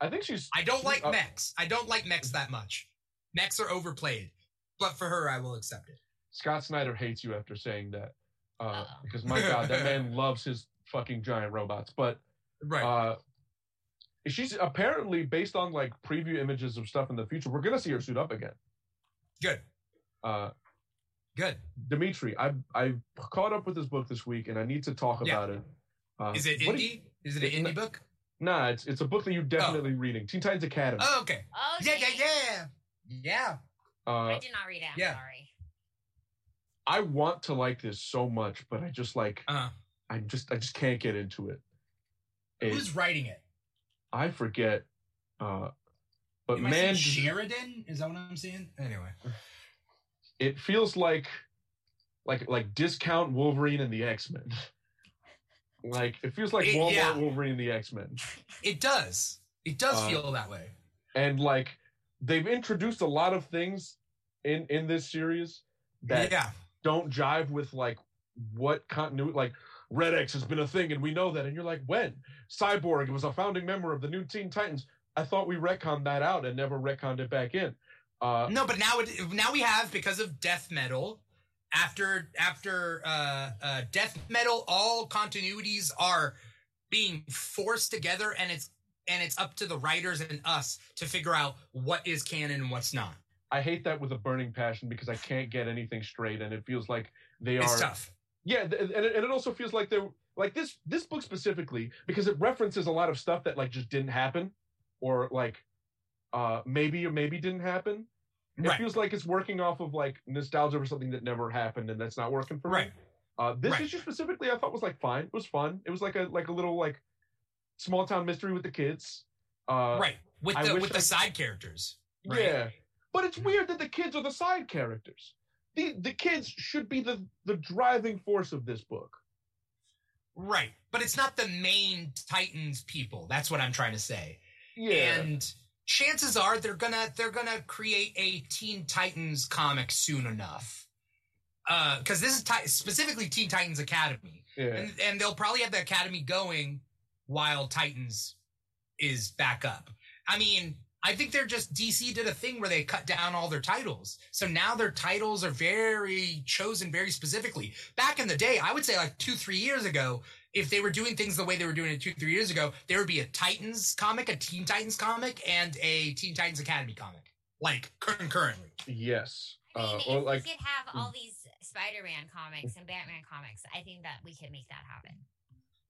I think she's. I don't like Uh, mechs. I don't like mechs that much. Mechs are overplayed, but for her, I will accept it. Scott Snyder hates you after saying that. Uh, Uh-oh. because my God, that man loves his fucking giant robots. But Right. uh, she's apparently based on like preview images of stuff in the future. We're gonna see her suit up again. Good. Uh, Good. Dimithri, I I caught up with this book this week, and I need to talk Yeah. about it. Uh, Is it indie? you- Is it an it- indie book? Nah, it's it's a book that you're definitely reading. Teen Titans Academy. Oh, okay. Oh, Yeah, yeah, dang. yeah, yeah. I Uh, did not read it. I'm yeah. sorry. I want to like this so much, but I just like Uh, I just I just can't get into it. It- who's writing it? I forget. Uh, but Am man, saying Sheridan? Is that what I'm saying? Anyway. It feels like like like discount Wolverine and the X Men. like it feels like It- Walmart yeah. Wolverine and the X Men, It does. It does Uh, feel that way. and like they've introduced a lot of things in in this series that yeah. don't jive with like what continuity like Red X has been a thing and we know that and you're like when Cyborg was a founding member of the new Teen Titans I thought we retconned that out and never retconned it back in uh No, but now it now we have because of death metal. After after uh, uh, death metal, all continuities are being forced together, and it's and it's up to the writers and us to figure out what is canon and what's not. I hate that with a burning passion because I can't get anything straight and it feels like they It's are tough. yeah th- and it, and it also feels like they're like this this book specifically because it references a lot of stuff that like just didn't happen or like uh maybe or maybe didn't happen it Right. feels like it's working off of like nostalgia for something that never happened and that's not working for Right. me uh this Right. issue specifically i thought was like fine it was fun it was like a like a little like small town mystery with the kids uh right. With the with I- the side characters. Right. yeah but it's weird that the kids are the side characters the the kids should be the the driving force of this book Right. But it's not the main Titans people. That's what I'm trying to say. yeah And chances are they're gonna they're gonna create a Teen Titans comic soon enough. Uh, because this is ti- specifically Teen Titans Academy, yeah and and they'll probably have the Academy going while Titans is back up. I mean, I think they're just DC did a thing where they cut down all their titles, so now their titles are very chosen very specifically. Back in the day, I would say like two three years ago, if they were doing things the way they were doing it two three years ago, there would be a Titans comic, a Teen Titans comic, and a Teen Titans Academy comic, like concurrently. Yes. I mean, Uh, if or like we could have all these Spider-Man comics and Batman comics, I think that we could make that happen.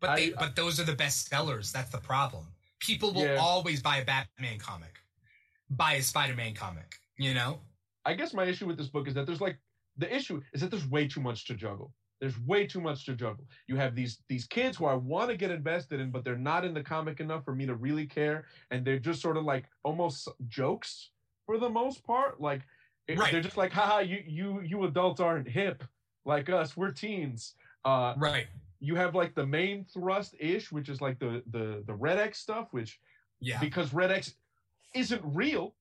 But they I- but those are the best sellers. That's the problem. People will Yeah. always buy a Batman comic, buy a Spider Man comic. You know. I guess my issue with this book is that there's like the issue is that there's way too much to juggle. There's way too much to juggle. You have these these kids who I want to get invested in, but they're not in the comic enough for me to really care, and they're just sort of like almost jokes for the most part. Like Right. they're just like, haha, you you you adults aren't hip like us. We're teens. Uh, Right. you have like the main thrust ish, which is like the the the Red X stuff, which Yeah. because Red X isn't real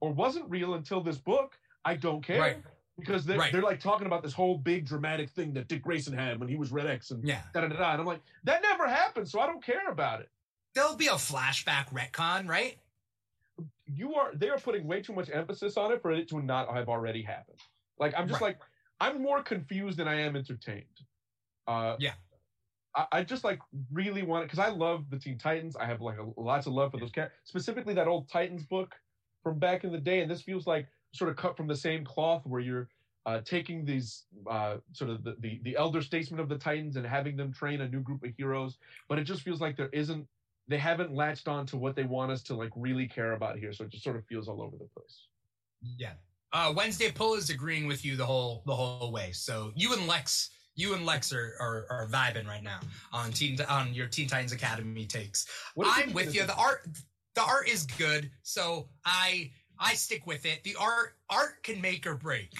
or wasn't real until this book, I don't care. Right. Because they're, Right. they're like talking about this whole big dramatic thing that Dick Grayson had when he was Red X and Yeah. da da da da. And I'm like, that never happened, so I don't care about it. There'll be a flashback retcon, right? You are they are putting way too much emphasis on it for it to not have already happened. Like I'm just Right. like I'm more confused than I am entertained. Uh, Yeah. I, I just like really want it because I love the Teen Titans. I have like a, lots of love for those characters, specifically that old Titans book from back in the day. And this feels like sort of cut from the same cloth where you're uh, taking these uh, sort of the, the the elder statesmen of the Titans and having them train a new group of heroes. But it just feels like there isn't they haven't latched on to what they want us to like really care about here. So it just sort of feels all over the place. Yeah. Uh, Wednesday Pull is agreeing with you the whole the whole way. So you and Lex, you and Lex are are, are vibing right now on Teen on your Teen Titans Academy takes. I'm with you. The art the art is good, so I I stick with it. The art art can make or break.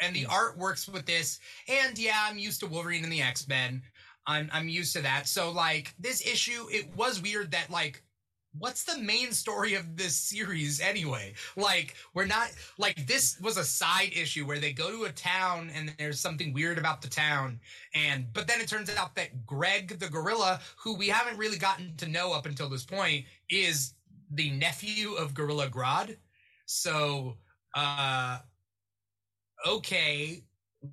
And the Mm. art works with this. And yeah, I'm used to Wolverine and the X-Men. I'm I'm used to that. So like this issue, it was weird that like what's the main story of this series anyway? Like, we're not like this was a side issue where they go to a town and there's something weird about the town, and but then it turns out that Greg the gorilla, who we haven't really gotten to know up until this point, is the nephew of Gorilla Grodd. So, uh, okay,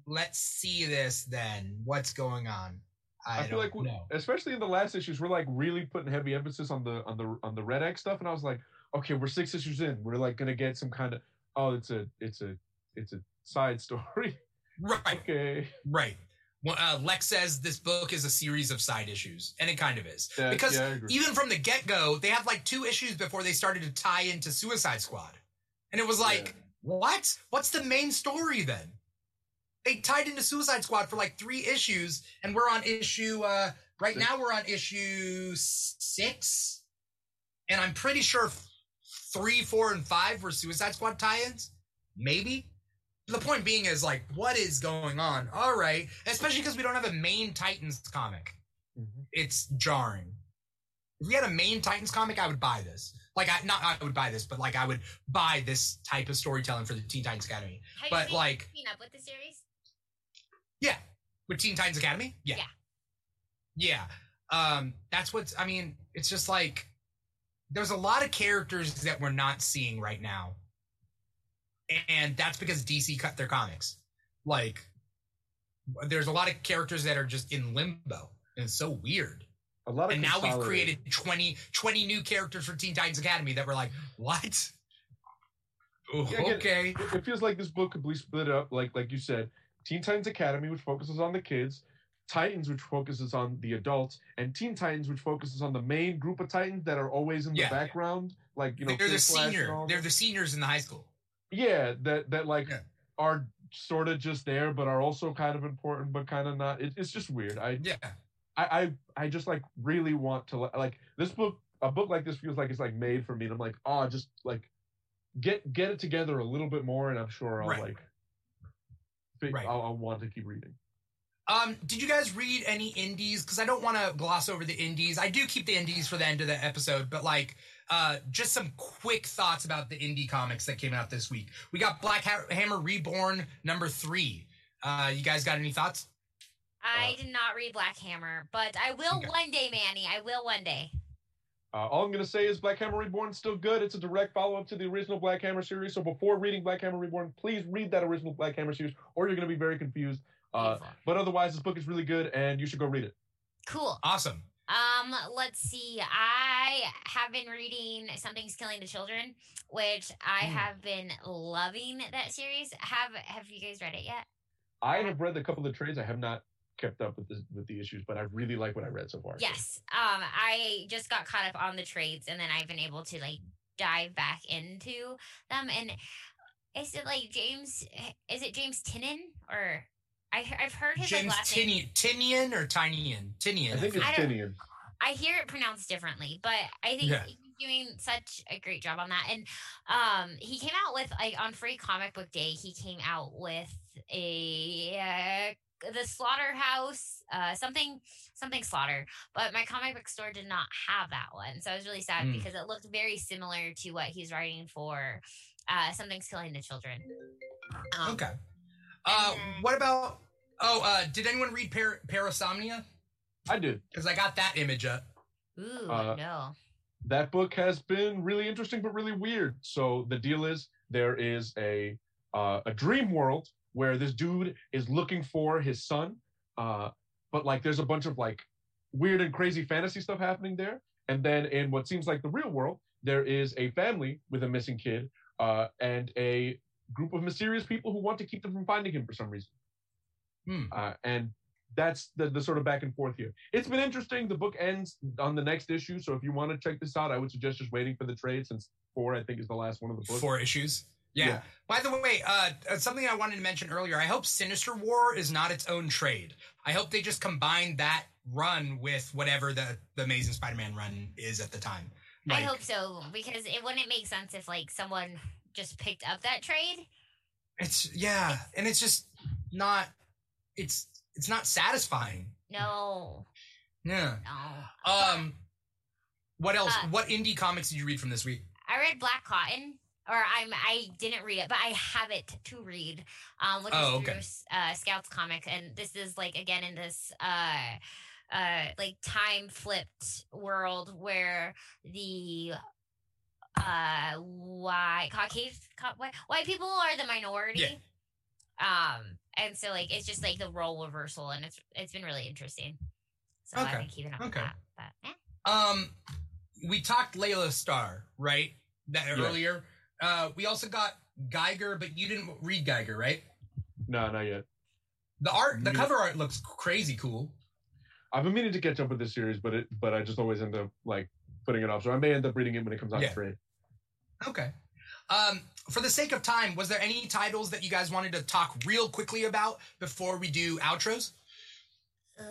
let's see this then. What's going on? I, feel like, we, especially in the last issues, we're like really putting heavy emphasis on the on the on the Red X stuff, and I was like, okay, we're six issues in, we're like gonna get some kind of oh, it's a it's a it's a side story. Right. okay. Right. Well, uh, Lex says this book is a series of side issues, and it kind of is. Yeah, because yeah, even from the get go, they have like two issues before they started to tie into Suicide Squad. And it was like, Yeah. what? What's the main story then? They tied into Suicide Squad for like three issues, and we're on issue, uh, right now we're on issue six. And I'm pretty sure three, four, and five were Suicide Squad tie ins. Maybe the point being is like what is going on all right especially because we don't have a main titans comic Mhm. it's jarring if we had a main titans comic i would buy this like i not i would buy this but like i would buy this type of storytelling for the teen titans academy. Have But, like- up with the series? yeah. With teen titans academy? Yeah. Yeah. Um that's what's i mean it's just like there's a lot of characters that we're not seeing right now. And that's because dc cut their comics. Like there's a lot of characters that are just in limbo. And it's so weird A lot of and now we've created 20 20 new characters for teen titans academy that we're like what Oh, Yeah, again, okay It- feels like this book could be split up, like like you said, Teen Titans Academy, which focuses on the kids, Titans, which focuses on the adults, and Teen Titans, which focuses on the main group of Titans that are always in the Yeah. background, like you know, they're the Flash senior they're the seniors in the high school yeah, that that like Yeah. are sort of just there, but are also kind of important, but kind of not. It, it's just weird. I, yeah I I I just like really want to like this book. A book like this feels like it's like made for me, and I'm like, oh, just like get get it together a little bit more, and I'm sure I'll Right. like. fi- Right. I'll, I'll want to keep reading. Um, did you guys read any indies? Because I don't want to gloss over the indies. I do keep the indies for the end of the episode, but like, uh, just some quick thoughts about the indie comics that came out this week. We got Black Ha- Hammer Reborn number three. Uh, you guys got any thoughts? I Uh, did not read Black Hammer, but I will Okay. one day, Manny. I will one day. Uh, all I'm gonna say is Black Hammer Reborn is still good. It's a direct follow up to the original Black Hammer series. So before reading Black Hammer Reborn, please read that original Black Hammer series, or you're gonna be very confused. Uh, but otherwise, this book is really good, and you should go read it. Cool. Awesome. Um, let's see. I have been reading Something's Killing the Children, which I Mm. have been loving that series. Have Have you guys read it yet? I have read a couple of trades. I have not kept up with the with the issues, but I really like what I read so far. Yes. Um, I just got caught up on the trades, and then I've been able to like dive back into them. And is it like James? Is it James Tynion or? I, I've heard his like, James last name. Tynion, Tynion or Tynion? Tynion. I think it's I Tynion. I hear it pronounced differently, but I think Yeah. he's doing such a great job on that. And um, he came out with like on Free Comic Book Day. He came out with a uh, the Slaughterhouse, uh, something something Slaughter, but my comic book store did not have that one, so I was really sad Mm. because it looked very similar to what he's writing for. Uh, Something's killing the children. Um, Okay. Uh, then- what about? Oh, uh, did anyone read Par- Parasomnia? I did. Because I got that image up. Ooh, Uh, no. that book has been really interesting but really weird. So the deal is there is a uh, a dream world where this dude is looking for his son, uh, but like there's a bunch of like weird and crazy fantasy stuff happening there. And then in what seems like the real world, there is a family with a missing kid uh, and a group of mysterious people who want to keep them from finding him for some reason. Hmm. Uh, and that's the, the sort of back and forth here. It's been interesting. The book ends on the next issue, so if you want to check this out, I would suggest just waiting for the trade since four, I think, is the last one of the book. Four issues. Yeah. Yeah. By the way, uh, uh, something I wanted to mention earlier. I hope Sinister War is not its own trade. I hope they just combine that run with whatever the the Amazing Spider-Man run is at the time. I hope so because it wouldn't make sense if like someone just picked up that trade. it's yeah, and it's just not. It's it's not satisfying. No, Yeah. no. Um. What else? Uh, what indie comics did you read from this week? I read Black Cotton, or I'm I didn't read it, but I have it to read, um, which Oh, is okay. through uh, Scouts Comics, and this is like again in this uh, uh, like time flipped world where the uh white Caucasian ca- white, white people are the minority. Um, and so like it's just like the role reversal, and it's it's been really interesting. So Okay. I've been keeping up Okay. with that. But eh. Um, we talked Laila Starr, right? That Yes. earlier. Uh, we also got Geiger, but you didn't read Geiger, right? No, not yet. The art, the Yeah. cover art looks crazy cool. I've been meaning to catch up with this series, but it but I just always end up like putting it off. So I may end up reading it when it comes out Yeah. trade. Okay. Um, for the sake of time, was there any titles that you guys wanted to talk real quickly about before we do outros? Ugh.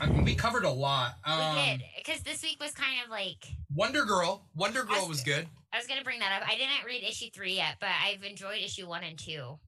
I mean, we covered a lot. Um, we did because this week was kind of like Wonder Girl. Wonder Girl was- was good. I was gonna bring that up. I didn't read issue three yet, but I've enjoyed issue one and two.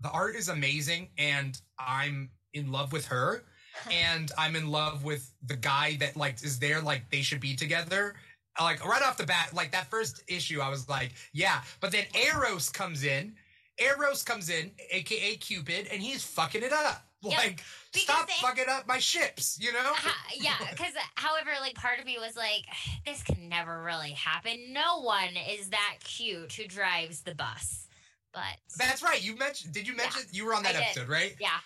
The art is amazing, and I'm in love with her. and I'm in love with the guy that like is there like they should be together. Like right off the bat, like that first issue, I was like, yeah. But then Eros comes in. Eros comes in, aka Cupid, and he's fucking it up. Yep, Like, because stop they- fucking up my ships, you know? Ha- yeah, because uh, however, like part of me was like, this can never really happen. No one is that cute who drives the bus, but That's right. You mentioned. Did you Yeah, mention you were on that episode, right? yeah.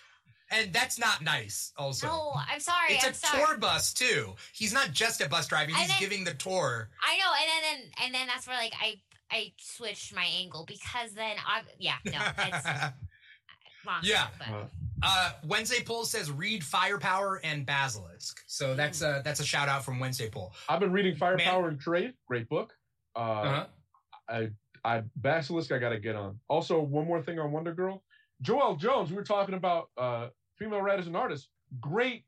And that's not nice. Also, No, I'm sorry. it's I'm a sorry. tour bus too. He's not just a bus driver. He's then- giving the tour. I know, and then and then that's where like I I switched my angle because then I yeah no it's monster, Yeah. but Uh, Uh, Wednesday Pull says read Firepower and Basilisk. So that's a that's a shout out from Wednesday Pull. I've been reading Firepower and Trade. Great book. Uh, Uh-huh. I I Basilisk I gotta get on. Also, one more thing on Wonder Girl. Joelle Jones, we were talking about uh female writers and artists. Great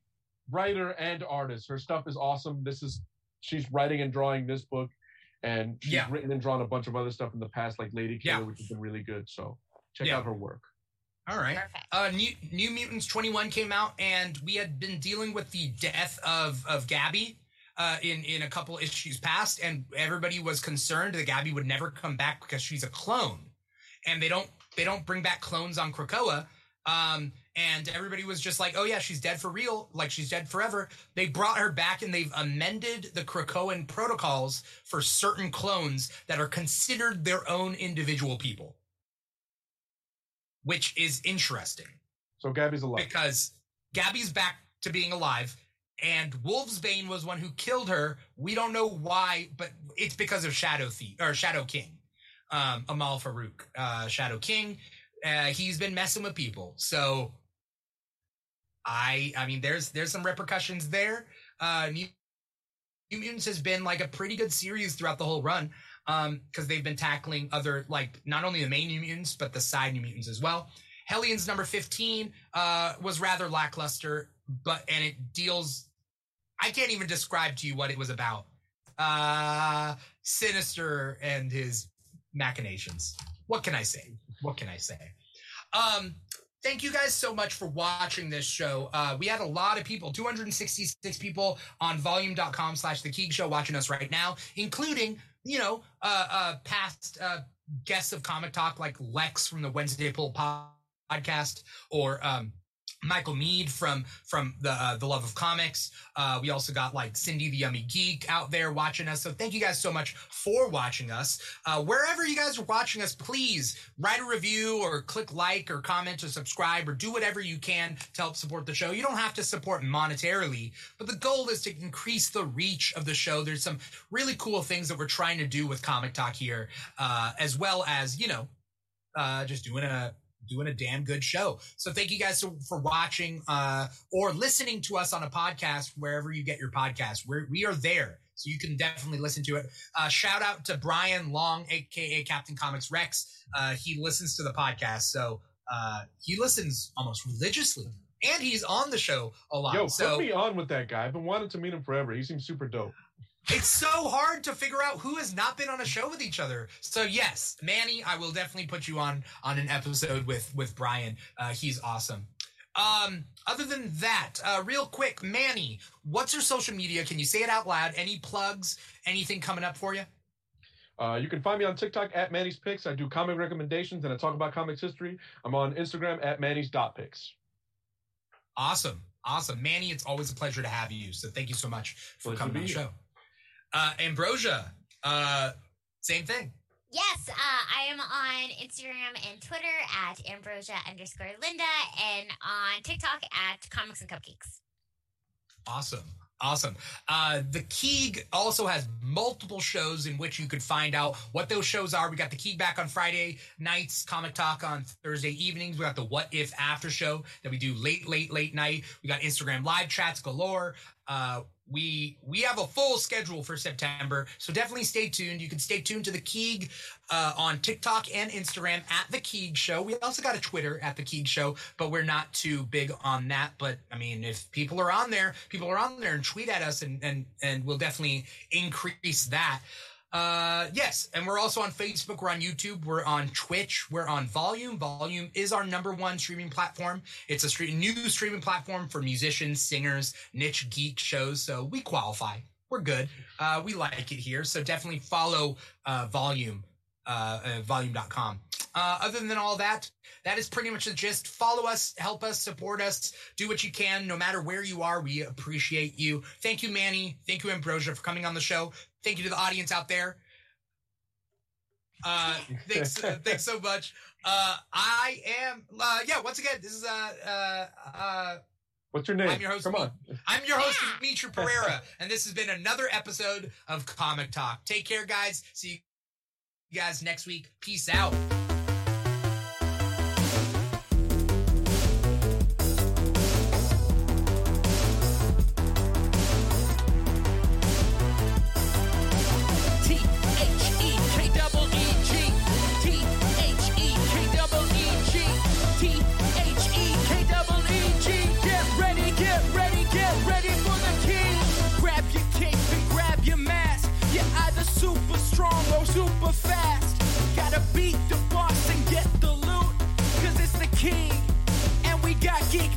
writer and artist. Her stuff is awesome. This is she's writing and drawing this book, and she's Yeah. written and drawn a bunch of other stuff in the past, like Lady Killer, Yeah. which has been really good. So check Yeah. out her work. All right. Uh, New New Mutants 21 came out, and we had been dealing with the death of of Gabby uh, in in a couple issues past, and everybody was concerned that Gabby would never come back because she's a clone, and they don't they don't bring back clones on Krakoa. Um, and everybody was just like, "Oh yeah, she's dead for real, like she's dead forever." They brought her back, and they've amended the Krakoan protocols for certain clones that are considered their own individual people, which is interesting So Gabby's alive. because Gabby's back to being alive, and Wolfsbane was one who killed her. We don't know why, but it's because of Shadow Thief or Shadow King, um, Amal Farouk, uh, Shadow King. Uh, he's been messing with people, so I, I mean, there's there's some repercussions there. Uh, New, New Mutants has been like a pretty good series throughout the whole run, um, because they've been tackling other like not only the main New Mutants but the side New Mutants as well. Hellions number 15 uh, was rather lackluster, but and it deals. I can't even describe to you what it was about. Uh, Sinister and his machinations. What can I say? What can I say? Um, thank you guys so much for watching this show. Uh, we had a lot of people, 266 people on volume.com slash the Keeg Show watching us right now, including, you know, uh, uh, past uh, guests of Comic Talk like Lex from the Wednesday Pull podcast or um, Michael Mead from from the uh, the Love of Comics. Uh, we also got like Cindy the Yummy Geek out there watching us. So thank you guys so much for watching us. Uh, wherever you guys are watching us, please write a review or click like or comment or subscribe or do whatever you can to help support the show. You don't have to support monetarily, but the goal is to increase the reach of the show. There's some really cool things that we're trying to do with Comic Talk here, uh, as well as you know, uh, just doing a doing a damn good show. So thank you guys for watching uh, or listening to us on a podcast wherever you get your podcast. We're we are there, so you can definitely listen to it. Uh, shout out to Brian Long, aka Captain Comics Rex. Uh, he listens to the podcast, so uh, he listens almost religiously, and he's on the show a lot. Yo, so put me on with that guy. I've been wanting to meet him forever. He seems super dope. It's so hard to figure out who has not been on a show with each other. So yes, Manny, I will definitely put you on on an episode with with Brian. Uh, he's awesome. Um, other than that, uh, real quick, Manny, what's your social media? Can you say it out loud? Any plugs? Anything coming up for you? Uh, you can find me on TikTok at Manny's Picks. I do comic recommendations and I talk about comics history. I'm on Instagram at Manny's dot picks. Awesome. Awesome. Manny, it's always a pleasure to have you. So thank you so much for Pleasure coming to on the show. Uh, Ambrosha, uh, same thing. Yes, uh, I am on Instagram and Twitter at ambrosia underscore Linda and on TikTok at comics and cupcakes. Awesome. Awesome. Uh, the Keeg also has multiple shows in which you could find out what those shows are. We got the Keeg back on Friday nights, Comic Talk on Thursday evenings. We got the What If After show that we do late, late, late night. We got Instagram live chats galore. Uh, we we have a full schedule for September, so definitely stay tuned. You can stay tuned to the Keeg uh, on TikTok and Instagram at the Keeg Show. We also got a Twitter at the Keeg Show, but we're not too big on that. But I mean, if people are on there, people are on there and tweet at us, and and and we'll definitely increase that. Uh, yes, and we're also on Facebook. We're on YouTube. We're on Twitch. We're on Volume. Volume is our number one streaming platform. It's a stream, new streaming platform for musicians, singers, niche geek shows. So we qualify. We're good. Uh, we like it here. So definitely follow uh, Volume, uh, uh, volume.com. Uh, other than all that, that is pretty much the gist. Follow us, help us, support us, do what you can, no matter where you are. We appreciate you. Thank you, Manny. Thank you, Ambrosha, for coming on the show. Thank you to the audience out there. Uh, thanks, uh, thanks so much. Uh, I am, uh, yeah. Once again, this is uh, uh, uh, What's your name? I'm your host, Come on. I'm your host, Yeah. Dimithri Perera, and this has been another episode of Comic Talk. Take care, guys. See you guys next week. Peace out. strong, go super fast. Gotta beat the boss and get the loot, cause it's the king. And we got Geek